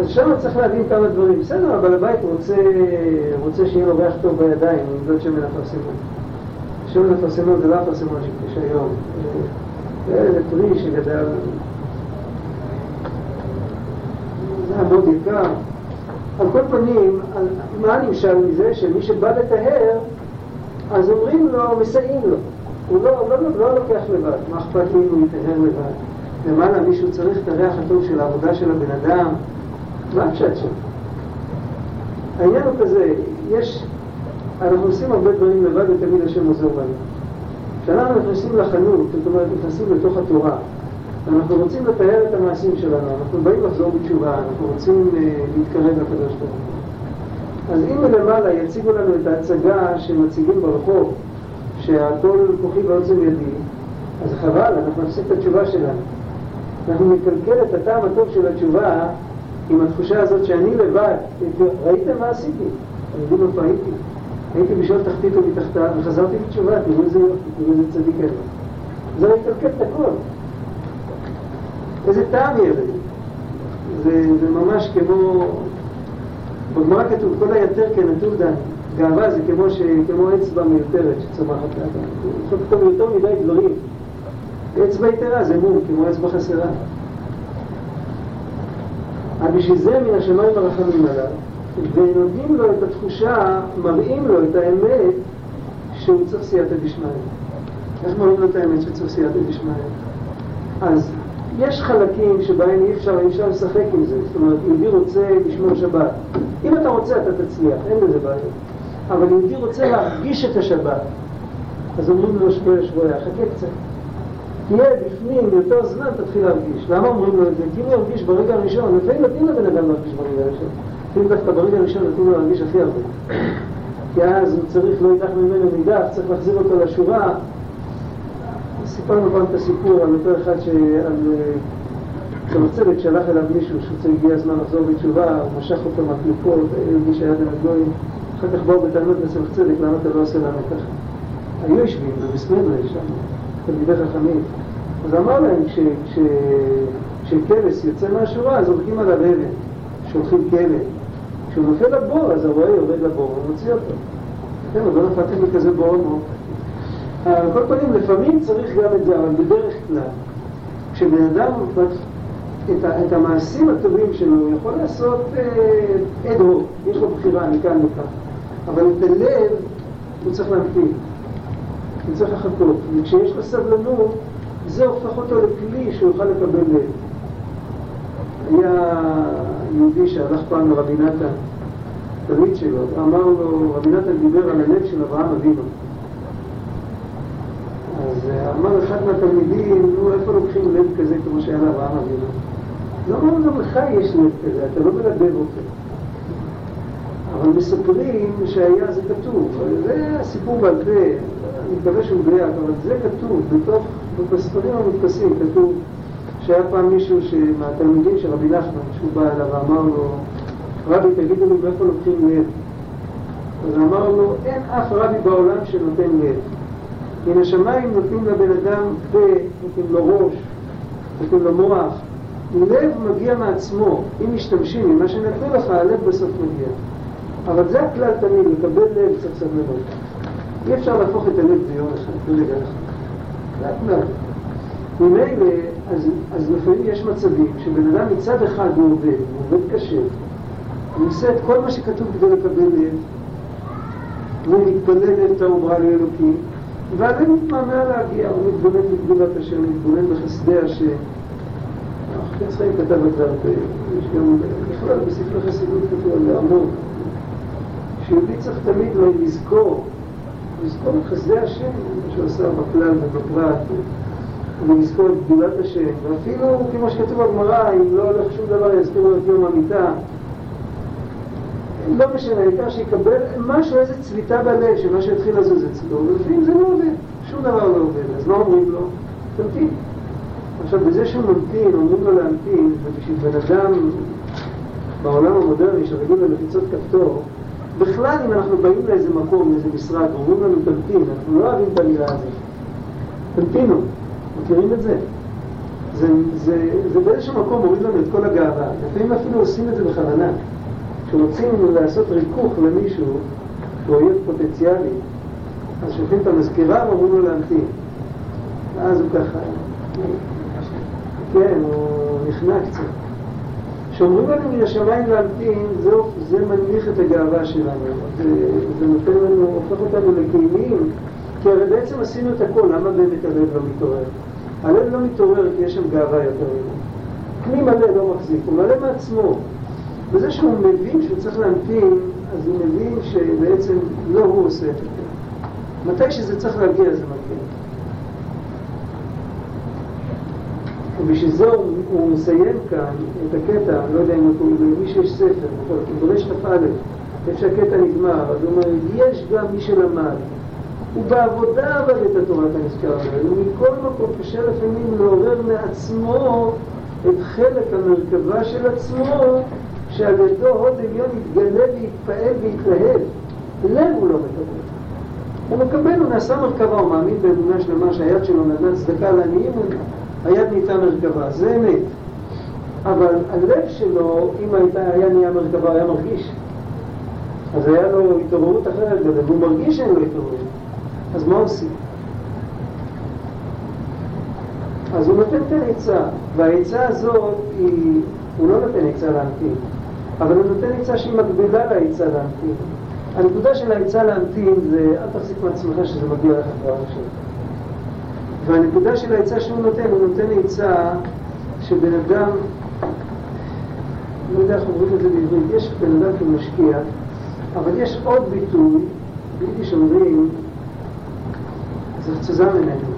אז שם צריך להבין כמה דברים. בסדר, הבעל הבית רוצה, רוצה שיהיה לו ריח טוב בידיים, הוא ימדוד שמן אפרסמון. שמן אפרסמון זה לא אפרסמון שיש היום. זה פרי שגדל, זה היה מאוד יקר. על כל פנים, מה נמשל מזה? שמי שבא לטהר, אז אומרים לו, מסייעים לו. הוא לא, לא, לא, לא לוקח לבד, מה אכפת לי אם הוא יטהר לבד? למעלה מישהו צריך את הריח הטוב של העבודה של הבן אדם, מה הפשט שם? העניין הוא כזה, יש, אנחנו עושים הרבה דברים לבד ותמיד השם עוזר בנו. כשאנחנו נכנסים לחנות, זאת אומרת, נכנסים לתוך התורה, אנחנו רוצים לתאר את המעשים שלנו, אנחנו באים לחזור בתשובה, אנחנו רוצים uh, להתקרב לקדוש ברוך הוא. אז אם מלמעלה יציגו לנו את ההצגה שמציגים ברחוב, שהכל כוחי ועוצם ידי, אז חבל, אנחנו נפסיק את התשובה שלנו. אנחנו נקלקל את הטעם הטוב של התשובה עם התחושה הזאת שאני לבד. ראיתם מה עשיתי? אתם יודעים איפה הייתי? בשביל תחתית ומתחתיו וחזרתי בתשובה, תראו איזה יופי, תראו איזה צדיק אין. זה יקלקל את הכל. איזה טעם יהיה לזה? זה, זה ממש כמו, בגמרא כתוב, כל היתר כנטור דן. גאווה זה כמו, ש, כמו אצבע מיותרת שצומחת לאדם. יכול לכתוב יותר מדי דברים. אצבע יתרה זה מום, כמו אצבע חסרה. אבל בשביל זה מן השמיים הרחמים עליו, ונותנים לו את התחושה, מראים לו את האמת שהוא צריך סייעתא דשמיא. איך מראים לו את האמת שהוא צריך סייעתא דשמיא? אז יש חלקים שבהם אי אפשר, אי אפשר לשחק עם זה. זאת אומרת, יהודי רוצה לשמור שבת. אם אתה רוצה, אתה תצליח, אין בזה בעיה. אבל יהודי רוצה להרגיש את השבת. אז אומרים לו שבויה שבויה, חכה קצת. תהיה בפנים יותר זמן, תתחיל להרגיש. למה אומרים לו את זה? כי הוא ירגיש ברגע הראשון, לפעמים נותנים לבן אדם להרגיש ברגע הראשון. לפעמים דווקא ברגע הראשון נותנים לו להרגיש הכי הרבה. כי אז הוא צריך, לא ייקח ממנו מידע, צריך להחזיר אותו לשורה. סיפרנו פעם את הסיפור על אותו אחד ש... על צדיק שלח אליו מישהו שהגיע הזמן לחזור בתשובה, הוא משך אותו מהקליפות, הרגיש היה בין הגויים. אחר כך באו בטענות לסמך צדק, למה אתה לא עושה לנו ככה? היו יושבים במסמדרה שם, תלמידי חכמים. אז אמר להם, כשכבש יוצא מהשורה, אז הולכים עליו אבן, שולחים כלב. כשהוא נופל לבור, אז הרועה יורד לבור ומוציא אותו. כן, עוד לא נפלתם בכזה בור עמוק. על כל פנים, לפעמים צריך גם את זה, אבל בדרך כלל, כשבן אדם את, את המעשים הטובים שלו הוא יכול לעשות אד-הוק, אה, יש לו בחירה מכאן לכאן, אבל את הלב הוא צריך להמתין, הוא צריך לחכות, וכשיש לו סבלנות, זה הופך אותו לכלי שהוא יוכל לקבל לב. היה יהודי שהלך פעם לרבי נתן, תלמיד שלו, אמר לו, רבי נתן דיבר על הלב של אברהם אבינו. אז אמר אחד מהתלמידים, נו, איפה לוקחים לב כזה כמו שהיה לאברהם אבינו? לא אמר גם לך יש לב כזה, אתה לא מלבב אותו. אבל מספרים שהיה, זה כתוב, זה הסיפור בעל פה, אני מקווה שהוא מדויק, אבל זה כתוב, בתוך, בספרים המודפסים כתוב שהיה פעם מישהו מהתלמידים של רבי נחמן, שהוא בא אליו ואמר לו, רבי תגידו לי מאיפה לוקחים לב? אז אמר לו, אין אף רבי בעולם שנותן לב. מן השמיים נותנים לבן אדם פה, נותנים לו ראש, נותנים לו מוח. לב מגיע מעצמו, אם משתמשים עם מה שנתנו לך, הלב בסוף מגיע. אבל זה הכלל תמיד, לקבל לב צריך סבלנות. אי אפשר להפוך את הלב ביום אחד, ברגע אחד. זה הכלל. ממילא, אז, אז לפעמים יש מצבים שבן אדם מצד אחד הוא עובד, הוא עובד קשה, הוא עושה את כל מה שכתוב כדי לקבל לב, והוא מתפלל את העוברה לאלוקים, והלב מתמהמה להגיע, הוא מתבונן בגבולת השם, מתבונן בחסדי השם. החפץ חיים כתב את זה הרבה, יש גם, בכלל בספרי חסידות כתוב על זה המון, שיהודי צריך תמיד לזכור, לזכור את חסדי השם, מה שהוא עשה בכלל ובפרט, ולזכור את גדולת השם, ואפילו כמו שכתוב בגמרא, אם לא הולך שום דבר יזכירו את יום המיטה, לא משנה, העיקר שיקבל משהו, איזה צביטה בלב, שמה שיתחיל לזוז אצלו, ולפעמים זה לא עובד, שום דבר לא עובד, אז מה אומרים לו? תמתין. עכשיו, בזה שהוא ממתין, אומרים לו להמתין, ובשביל בן אדם בעולם המודרני שרגיל ללחיצות כפתור, בכלל אם אנחנו באים לאיזה מקום, לאיזה משרד, ואומרים לנו תמתין, אנחנו לא אוהבים את המילה הזאת. תמתינו, מכירים את זה? זה, זה, זה באיזשהו מקום מוריד לנו את כל הגאווה. לפעמים אפילו עושים את זה בכוונה. כשרוצים לעשות ריכוך למישהו, אויב פוטנציאלי, אז שולחים את המזכירה ואומרים לו להמתין. ואז הוא ככה, כן, הוא נכנע קצת. כשאומרים לנו מן השמיים להמתין, זה, זה מנמיך את הגאווה שלנו. זה, זה נותן לנו, הופך אותנו לכלים כי הרי בעצם עשינו את הכל, למה באמת הלב לא מתעורר? הלב לא מתעורר כי יש שם גאווה יותר מדי. כלי מלא לא מחזיק, הוא מלא מעצמו. וזה שהוא מבין שהוא צריך להמתין, אז הוא מבין שבעצם לא הוא עושה את זה. מתי שזה צריך להגיע זה מגיע. ובשביל זה הוא, הוא מסיים כאן את הקטע, לא יודע אם הוא, למי שיש ספר, ברשת כ"א, איפה שהקטע נגמר, אז הוא אומר, יש גם מי שלמד, הוא בעבודה עבד את התורת הנזכר הזה, ומכל מקום קשה לפעמים לעורר מעצמו את חלק המרכבה של עצמו, שעל ידו הוד עליון יתגלה ויתפעל ויתלהב. לב הוא לא מקבל. הוא מקבל, הוא נעשה מרכבה, הוא מאמין באמונה שלמה שהיד שלו נתנה צדקה לעניים, היד נהייתה מרכבה, זה אמת. אבל הלב שלו, אם הייתה, היה נהיה מרכבה, היה מרגיש. אז היה לו התעוררות אחרת בלב, הוא מרגיש שאין לו התעוררות. אז מה עושים? אז הוא נותן את העצה, והעצה הזאת היא, הוא לא נותן עצה להמתין, אבל הוא נותן עצה שהיא מקבילה לעצה להמתין. הנקודה של העצה להמתין זה, אל תחזיק מעצמך שזה מגיע לך כבר עכשיו. והנקודה של העצה שהוא נותן, הוא נותן עצה שבן אדם, לא יודע איך אומרים את זה בעברית, יש בן אדם כמשקיע, אבל יש עוד ביטוי, ביידיש אומרים, זה ממנו.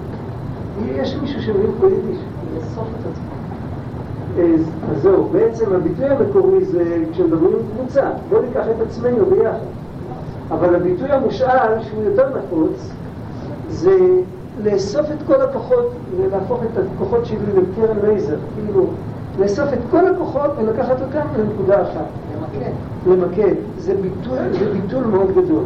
יש מישהו שמבין פה יידיש? לאסוף את עצמו. אז זהו, בעצם הביטוי המקורי זה כשמדברים עם קבוצה, בואו ניקח את עצמנו ביחד. אבל הביטוי המושאל, שהוא יותר נפוץ, זה לאסוף את כל הכוחות ולהפוך את הכוחות שלי לקרן לייזר, כאילו לאסוף את כל הכוחות ולקחת אותם לנקודה אחת. למקד. למקד. זה ביטול, זה ביטול מאוד גדול.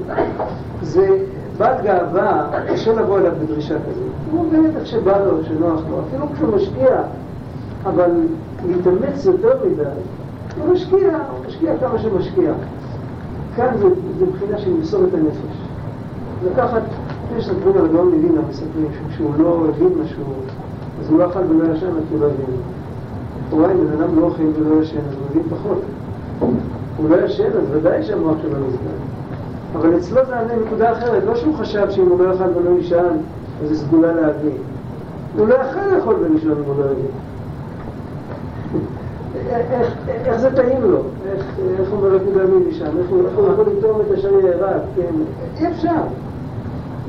זה בעל גאווה, קשה לבוא אליו בדרישה כזאת. הוא באמת איך שבא לו, שנוח לו, אפילו כשהוא משקיע, אבל להתאמץ יותר מדי, הוא משקיע, הוא משקיע כמה שמשקיע. כאן זה, מבחינה של למסור את הנפש. לקחת יש ספרים על הגאון מווילנה מספרים שכשהוא לא הבין משהו, אז הוא לא אכל ולא ישן עד שהוא לא הבין. לכאורה אם בן אדם לא אוכל ולא ישן, אז הוא מבין פחות. הוא לא ישן, אז ודאי שהמוח שלו נסגר. אבל אצלו זה ענה נקודה אחרת, לא שהוא חשב שאם הוא לא יאכל ולא ישן, אז זה סגולה להבין. הוא לא יכול לאכול ולישון אם הוא לא יבין. איך, זה טעים לו? איך, איך אומר רבי דוד משם? איך הוא יכול לטעום את אשר יארע? כן, אי אפשר.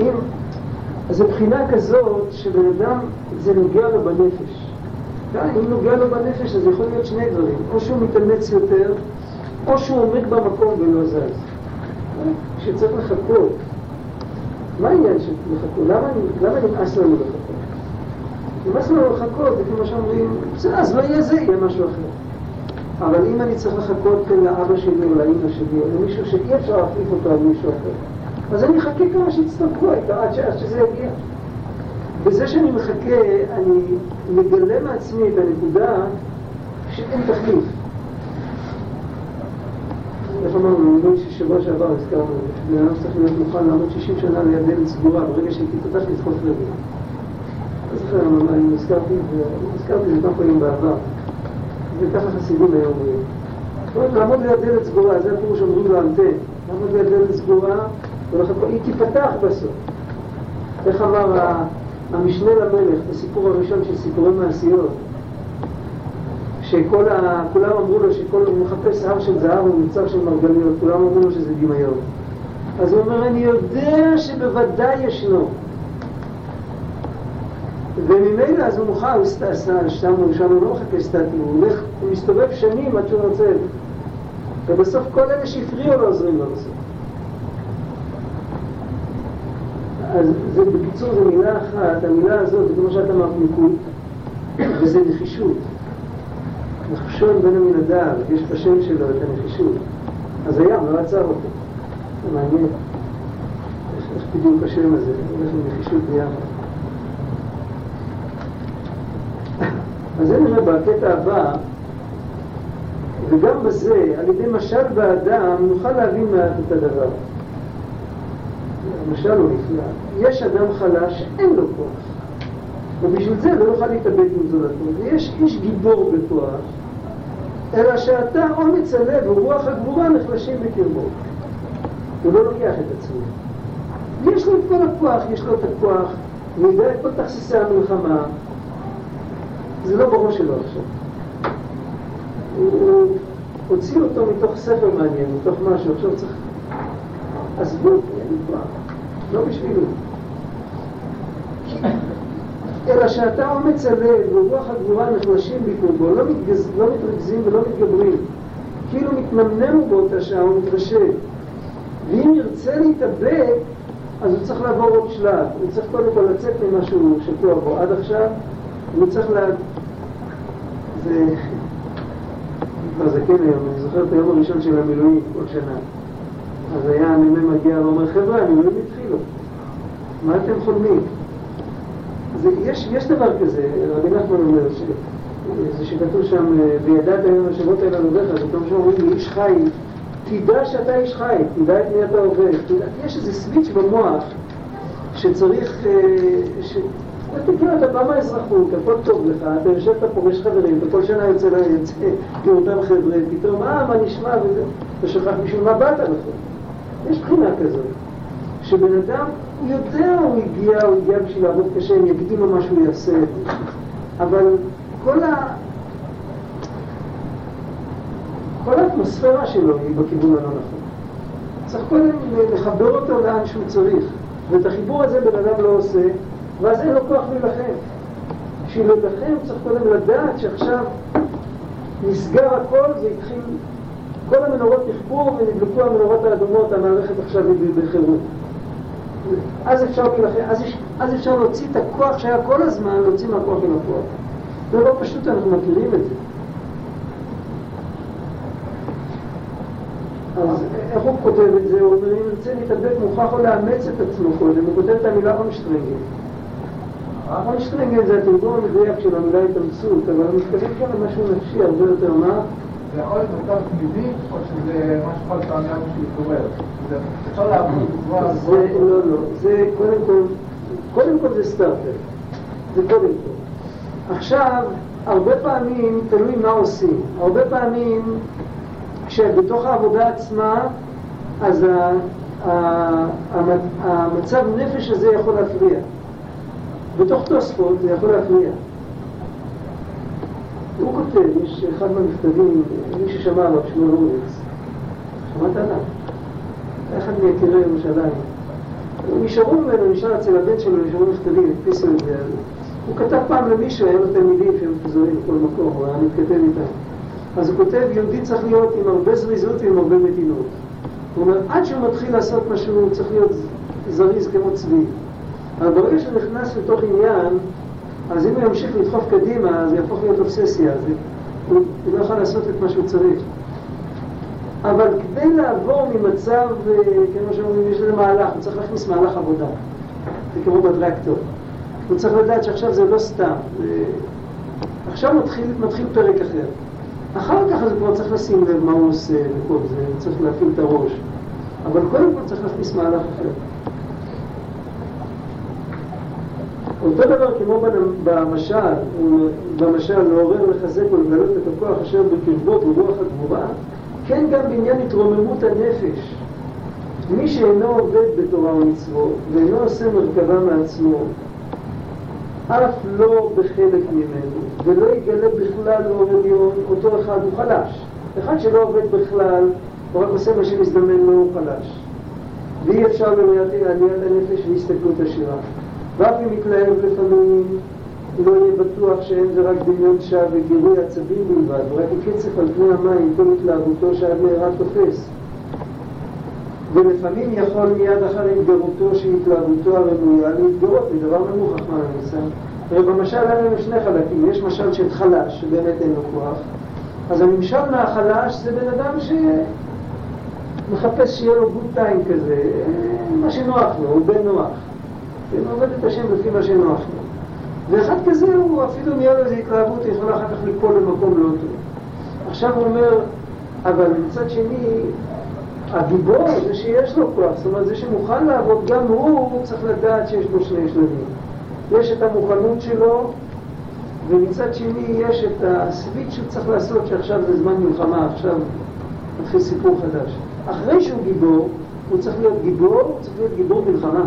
אם, אז זו בחינה כזאת שבן אדם, זה נוגע לו בנפש. די, אם נוגע לו בנפש, אז יכול להיות שני דברים. או שהוא מתאמץ יותר, או שהוא עומד במקום ולא זז. כשצריך לחכות, מה העניין של לחכות? למה, למה נמאס לנו לחכות? נמאס לנו לחכות, זה כמו שאומרים, בסדר, אז לא יהיה זה, יהיה משהו אחר. אבל אם אני צריך לחכות לאבא שלי או לאמא שלי או למישהו שאי אפשר להחליף אותו על מישהו אחר, אז אני אחכה כמה שיצטרכו, עד, עד שזה יגיע. בזה שאני מחכה, אני מגלה מעצמי את הנקודה שאין תחליף. איך אמרנו, נדמה ששבוע שעבר הזכרנו, בן אדם צריך להיות מוכן לעמוד 60 שנה ליד דלת סגורה, ברגע שהיא תיפתח לדחוף רגל. לא זוכר, אני הזכרתי, הזכרתי את זה כמה פעמים בעבר, וככה חסידים היום אומרים. לעמוד ליד דלת סגורה, זה הפירוש שאומרים לו אנטן, לעמוד ליד דלת סגורה היא תיפתח בסוף. איך אמר המשנה למלך בסיפור הראשון של סיפורי מעשיות, שכולם אמרו לו שכל הוא מחפש הר של זהב ומוצר של מרגליות, כולם אמרו לו שזה דמיון. אז הוא אומר, אני יודע שבוודאי ישנו. וממילא אז הוא מוכן, הוא עשה, שם הוא שם הוא לא מחכה סטטי, הוא הולך, הוא מסתובב שנים עד שהוא רוצה את זה. ובסוף כל אלה שהפריעו לו עוזרים לו בסוף. אז זה, בקיצור, זו מילה אחת, המילה הזאת, זה כמו שאת אמרת, ניקוד, וזה נחישות. נחשון בין המנהדל, יש בשם שלו את הנחישות. אז הים לא עצר אותו. זה מעניין. איך בדיוק השם הזה, עם נחישות ביחד. אז זה נראה בקטע הבא, וגם בזה, על ידי משל באדם, נוכל להבין מעט את הדבר. המשל הוא נפלא. יש אדם חלש שאין לו כוח, ובשביל זה לא יוכל להתאבד עם זולתו. ויש איש גיבור בכוח, אלא שאתה אומץ הלב ורוח הגבורה נחלשים בקרבו. הוא לא לוקח את עצמו. יש לו את כל הכוח, יש לו את הכוח, הוא יודע את כל תכסיסי המלחמה. זה לא בראש שלו עכשיו. הוא הוציא אותו מתוך ספר מעניין, מתוך משהו, עכשיו צריך... עזבו, אין לי כוח, לא בשבילו. אלא שאתה אומץ הלב ורוח הגבורה נחלשים בקרבו, לא, מתגז... לא מתרכזים ולא מתגברים, כאילו מתנמנם באותה שעה, הוא מתרשם. ואם ירצה להתאבק, אז הוא צריך לעבור עוד שלב. הוא צריך קודם כל לצאת ממה שהוא שקוע בו עד עכשיו, והוא צריך לה... זה... כבר זקן היום, אני זוכר את היום הראשון של המילואים כל שנה. אז היה המ"מ מגיע ואומר, חבר'ה, המילואים התחילו. מה אתם חולמים? זה, יש, יש דבר כזה, רבי נחמן אומר, ש, זה שכתוב שם, וידעת היום השמות האלה עובדיך, זה כמו שאומרים לי, איש חי, תדע שאתה איש חי, תדע את מי אתה עובד. תדע, יש איזה סוויץ' במוח שצריך, אה, ש... תקרא, אתה בא מהאזרחות, הכל טוב לך, אתה יושב, אתה פוגש חברים, אתה כל שנה יוצא ליוצא עם אותם חבר'ה, פתאום, אה, מה נשמע וזה, אתה שוכח בשביל מה באת לך. יש בחינה כזאת, שבן אדם יודע הוא הגיע, הוא הגיע בשביל לעבוד קשה, הם יגידו לו מה שהוא יעשה, אבל כל ה... כל האטמוספירה שלו היא בכיוון הלא נכון. צריך קודם לחבר אותו לאן שהוא צריך, ואת החיבור הזה בן אדם לא עושה, ואז אין לו כוח להילחם. בשביל להילחם צריך קודם לדעת שעכשיו נסגר הכל והתחיל, כל המנורות נכפו ונדלקו המנורות האדומות, המערכת עכשיו היא בחירום. אז אפשר אז, אז אפשר להוציא את הכוח שהיה כל הזמן, להוציא מהכוח אל הכוח. זה לא פשוט, אנחנו מכירים את זה. אז איך הוא כותב את זה? הוא אומר, אם נרצה להתאבק מוכרח או לאמץ את עצמו קודם, הוא כותב את המילה אונשטרנגל. אונשטרנגל זה התרגום המדויק של המילה התאמצות, אבל הוא מתכוון כאן למשהו נפשי הרבה יותר מה. זה יכול להיות מצב תמידי, או שזה משהו להיות פעם שהתעורר? אפשר לעבוד בצורה... זה, לא, לא, זה קודם כל, קודם כל זה סטארטר. זה קודם כל. עכשיו, הרבה פעמים תלוי מה עושים. הרבה פעמים כשבתוך העבודה עצמה, אז המצב נפש הזה יכול להפריע. בתוך תוספות זה יכול להפריע. הוא כותב, יש אחד מהמכתבים, מי ששמע עליו, שמואל אורץ, שמעת עליו? אחד מיקירי ירושלים. נשארו ממנו, נשאר אצל הבן שלו, נשארו מכתבים, הדפיסו את זה. הוא כתב פעם למישהו, היה לו תלמידים שהם מפוזרים בכל מקום, הוא היה מתכתב איתם. אז הוא כותב, יהודי צריך להיות עם הרבה זריזות ועם הרבה מתינות. הוא אומר, עד שהוא מתחיל לעשות משהו, הוא צריך להיות זריז כמו צבי. אבל ברגע שהוא נכנס לתוך עניין, אז אם הוא ימשיך לדחוף קדימה, זה יהפוך להיות אובססיה, זה, הוא, הוא לא יכול לעשות את מה שהוא צריך. אבל כדי לעבור ממצב, אה, כמו שאומרים, יש לזה מהלך, הוא צריך להכניס מהלך עבודה. זה כמו בטרקטור. הוא צריך לדעת שעכשיו זה לא סתם. זה... עכשיו מתחיל, מתחיל פרק אחר. אחר כך הוא כבר צריך לשים לב מה הוא עושה וכל זה, צריך להפעיל את הראש. אבל קודם כל צריך להכניס מהלך אחר. אותו דבר כמו במשל, במשל לעורר, לחזק ולגלות את הכוח אשר בקרבו ברוח הגבורה, כן גם בעניין התרוממות הנפש. מי שאינו עובד בתורה ומצוות ואינו עושה מרכבה מעצמו, אף לא בחלק ממנו, ולא יגלה בכלל לאור עליון, אותו אחד הוא חלש. אחד שלא עובד בכלל, הוא רק עושה מה שמזדמן לו, הוא חלש. ואי אפשר לראיית עליית הנפש והסתכלות עשירה. רק אם יתלהב לפעמים, לא יהיה בטוח שאין זה רק דמיון שווא וגירוי עצבים בלבד, ורק יקצף על פני המים כל התלהבותו שעד מהרה תופס. ולפעמים יכול מיד אחר התגרותו של התלהבותו הרמויה להתגרות נמוך, רחמנא ליצלן. הרי במשל היה לנו שני חלקים, יש משל של חלש, שבאמת אין לו כוח, אז הנמשל מהחלש זה בן אדם שמחפש שיהיה לו גוד טיים כזה, מה שנוח לו, הוא בן נוח. הוא עובד את השם לפי מה שנוח לו. ואחד כזה, הוא אפילו נהיה לו איזו התלהבות, יכולה אחר כך ליפול למקום לא טוב. עכשיו הוא אומר, אבל מצד שני, הגיבור זה שיש לו כוח, זאת אומרת זה שמוכן לעבוד, גם הוא צריך לדעת שיש בו שני שלבים. יש את המוכנות שלו, ומצד שני יש את הסוויץ' שהוא צריך לעשות שעכשיו זה זמן מלחמה, עכשיו מתחיל סיפור חדש. אחרי שהוא גיבור, הוא צריך להיות גיבור, הוא צריך להיות גיבור מלחמה.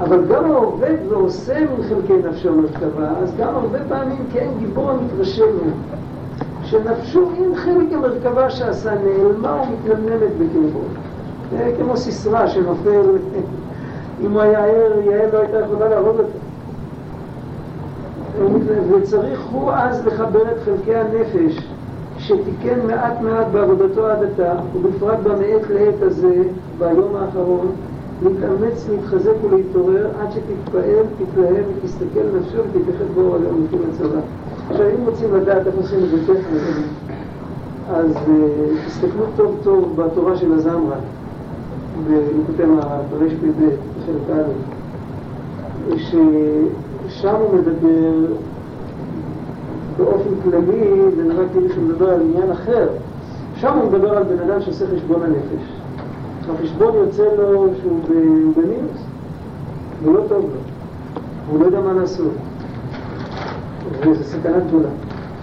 אבל גם העובד ועושה מחלקי נפשו מרכבה, אז גם הרבה פעמים כן גיבור המתרשם ממנו. שנפשו עם חלק המרכבה שעשה נעלמה ומתנמנמת בקרבו. כמו סיסרא שנופל, אם הוא היה ער, יעל לא הייתה יכולה להרוג אותו. וצריך הוא אז לחבר את חלקי הנפש שתיקן מעט מעט בעבודתו עד עתה, ובפרט במעת לעת הזה, ביום האחרון, להתאמץ, להתחזק ולהתעורר עד שתתפעל, תתלהם ותסתכל נפשו ותתייחד באור היום לפי הצבא. עכשיו, אם רוצים לדעת איך עושים את זה טכנית, אז uh, תסתכלו טוב טוב בתורה של הזמרה, בליקוטי ברפ"ב, בחלק א', ששם הוא מדבר באופן כללי, זה נראה כאילו שהוא מדבר על עניין אחר. שם הוא מדבר על בן אדם שעושה חשבון הנפש. החשבון יוצא לו שהוא במינוס, ולא טוב לו, הוא לא יודע מה לעשות. וזו סכנה גדולה.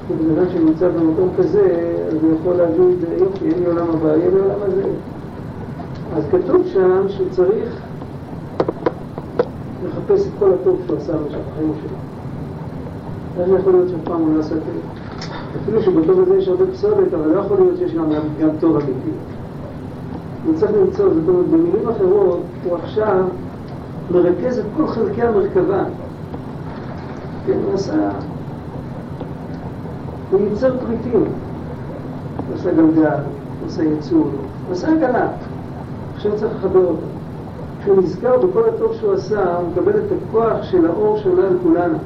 בן אדם שנמצא במקום כזה, אז הוא יכול להגיד, יופי, אין לי עולם הבא, יהיה לי עולם הזה. אז כתוב שם שהוא צריך לחפש את כל הטוב שהוא עשה במשך החיים שלו. איך יכול להיות שאף פעם הוא לא עשה טוב? אפילו שבטוב הזה יש הרבה פסולת, אבל לא יכול להיות שיש גם טוב אמיתי. הוא צריך למצוא, זאת אומרת, במילים אחרות, הוא עכשיו מרכז את כל חלקי המרכבה. כן, הוא עשה... הוא ייצר פריטים. הוא עושה גלגל, הוא עושה ייצור, הוא עושה הגנה. עכשיו צריך לחבר אותו. כשהוא נזכר בכל הטוב שהוא עשה, הוא מקבל את הכוח של האור שעולה על כולנו.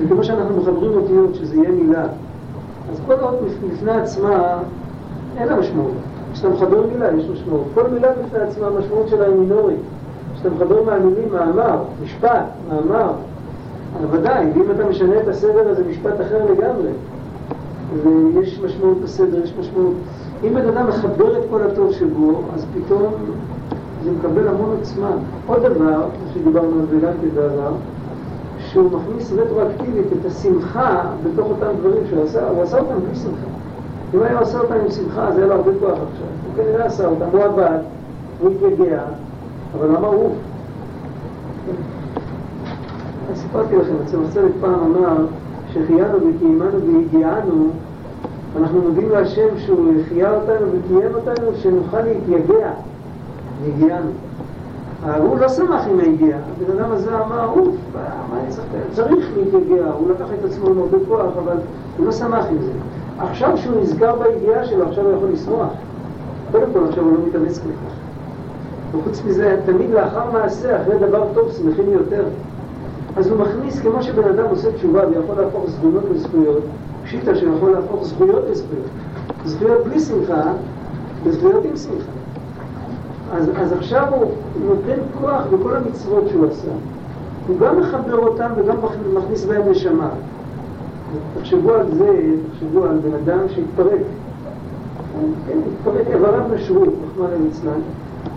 וכמו שאנחנו מחברים אותיות, שזה יהיה מילה, אז כל אות בפני עצמה, אין לה משמעות. כשאתה מחבר מילה, יש משמעות. כל מילה בפני עצמה, המשמעות שלה היא מינורית. כשאתה מחבר מהמילים מאמר, משפט, מאמר, ודאי, ואם אתה משנה את הסדר, אז זה משפט אחר לגמרי. ויש משמעות בסדר, יש משמעות. אם בן אדם מחבר את כל הטוב שבו, אז פתאום זה מקבל המון עוצמה. עוד דבר, שדיברנו על זה גם בעבר, שהוא מכניס רטרואקטיבית את השמחה בתוך אותם דברים שהוא עשה, הוא עשה אותם בלי שמחה. אם היה עושה אותם עם שמחה, אז היה לו הרבה כוח עכשיו. הוא כנראה עשה אותם, הוא עבד, הוא התייגע, אבל למה הוא? אז סיפרתי לכם, הצמצמת פעם אמר שהחיינו וקיימנו והגיענו, אנחנו מודים להשם שהוא החיה אותנו וקיים אותנו, שנוכל להתייגע, והגיענו. הוא לא שמח עם היגיעה, הבן אדם הזה אמר, אוף, מה אני צריך להתייגע, הוא לקח את עצמו עם הרבה כוח, אבל הוא לא שמח עם זה. עכשיו שהוא נזכר בידיעה שלו, עכשיו הוא יכול לשמוח. קודם כל עכשיו הוא לא מתאמץ כל כך. וחוץ מזה, תמיד לאחר מעשה, אחרי דבר טוב, שמחים יותר. אז הוא מכניס, כמו שבן אדם עושה תשובה ויכול להפוך זכויות לזכויות, פשיטה שיכול להפוך זכויות לזכויות. זכויות בלי שמחה, וזכויות עם שמחה. אז, אז עכשיו הוא נותן כוח בכל המצוות שהוא עשה. הוא גם מחבר אותם וגם מכניס בהם נשמה. תחשבו על זה, תחשבו על בן אדם שהתפרק. כן, התפרק, איבריו נשרו, רחמנא ליצלן.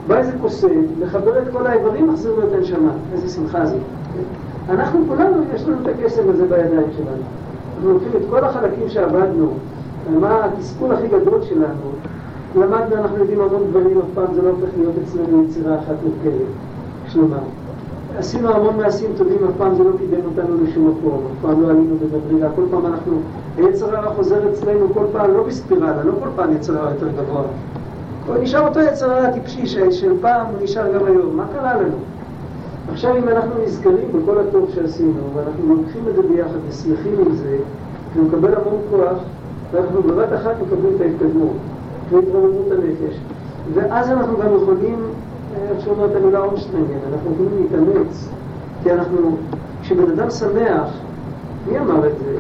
בא איזה קוסם, לחבר את כל האיברים, מחזיר לו את הנשמה. איזה שמחה זה. אנחנו כולנו, יש לנו את הקסם הזה בידיים שלנו. אנחנו לוקחים את כל החלקים שעבדנו, מה התסכול הכי גדול שלנו, למדנו, אנחנו יודעים המון דברים, אף פעם זה לא הופך להיות אצלנו יצירה אחת מורכבת, שלמה. עשינו המון מעשים טובים, אף פעם זה לא קידם אותנו לשום מקום, אף פעם לא עלינו בבדרילה, כל פעם אנחנו, היצר הרע חוזר אצלנו כל פעם, לא בספירלה, לא כל פעם יצר הרע יותר גבוה. אבל נשאר אותו יצר הרע טיפשי של פעם, הוא נשאר גם היום, מה קרה לנו? עכשיו אם אנחנו נזכרים בכל הטוב שעשינו, ואנחנו לוקחים את זה ביחד ושמחים עם זה, ונקבל המון כוח, ואנחנו בבת אחת מקבלים את ההתקדמות, והתרוממות הנפש. ואז אנחנו גם יכולים איך שאומרת המילה אורשטיינגן, אנחנו יכולים להתאמץ, כי אנחנו, כשבן אדם שמח, מי אמר את זה?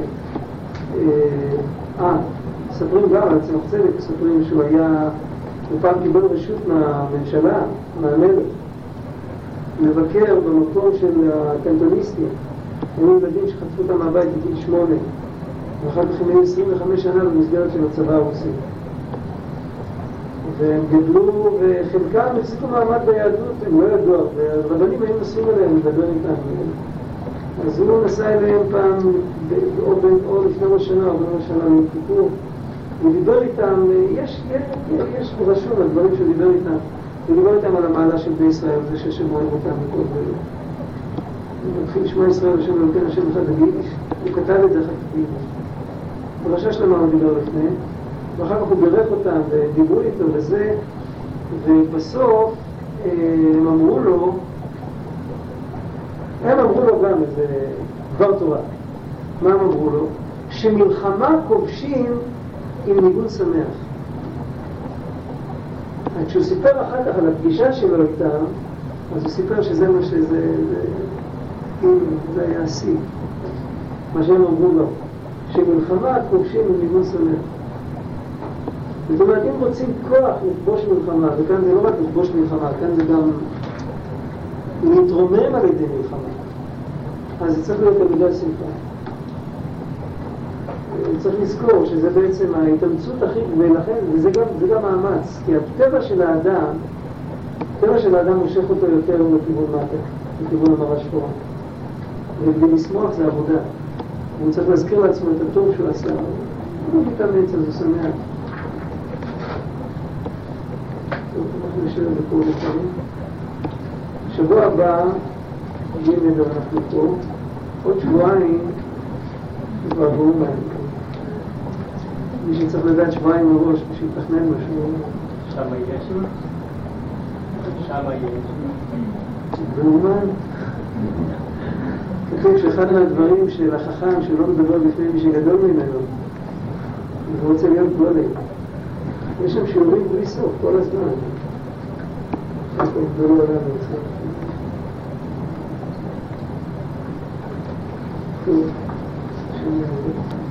אה, מספרים על צמח צדק, מספרים שהוא היה, הוא פעם קיבל רשות מהממשלה, מהמלך, לבקר במקום של הקנטוניסטים. היו ילדים שחטפו אותם מהבית בגיל שמונה, ואחר כך הם היו 25 שנה במסגרת של הצבא הרוסי. והם גדלו, וחלקם החזיקו מעמד ביהדות, הם לא ידעו הרבה, הרבנים היו נוסעים אליהם לדבר איתם. אז הוא נסע אליהם פעם, או, או לפני ראש שנה, או בראש שנה, ליום כיפור, הוא דיבר איתם, יש, יש, יש רשום על דברים שהוא דיבר איתם, הוא דיבר איתם על המעלה של בני ישראל, זה שהשם אוהב אותם מכל דברים. הוא מתחיל לשמוע ישראל השם אלוקים השם אחד הוא כתב את זה אחר כך. פרשה שלמה הוא דיבר לפני, ואחר כך הוא בירך אותם ודיברו איתו וזה, ובסוף אה, הם אמרו לו, הם אמרו לו גם איזה דבר תורה. מה הם אמרו לו? שמלחמה כובשים עם ניגון שמח. כשהוא סיפר אחר כך על הפגישה שלו איתם, אז הוא סיפר שזה מה שזה, זה, זה היה השיא, מה שהם אמרו לו, שמלחמה כובשים עם ניגון שמח. זאת אומרת, אם רוצים כוח לכבוש מלחמה, וכאן זה לא רק לכבוש מלחמה, כאן זה גם להתרומם על ידי מלחמה, אז זה צריך להיות במידה שמחה. צריך לזכור שזה בעצם ההתאמצות הכי, ולכן, וזה גם, גם מאמץ, כי הטבע של האדם, הטבע של האדם מושך אותו יותר לכיוון מטה, לכיוון המראה שחורה. ובלי לשמוח זה עבודה. הוא צריך להזכיר לעצמו את הטוב שהוא עשה. הוא לא מתאמץ, אז הוא שמח. אנחנו נשאר את זה פה לפעמים. שבוע הבא, ג' אנחנו פה, עוד שבועיים כבר עברו מהם. מי שצריך לדעת שבועיים מראש בשביל לתכנן משהו. שם יש? שם יש. ואומן. כתוב שאחד מהדברים של החכם שלא מדבר בפני מי שגדול ממנו, הוא רוצה להיות גודל. יש שם שיעורים בלי סוף, כל הזמן. טוב, שם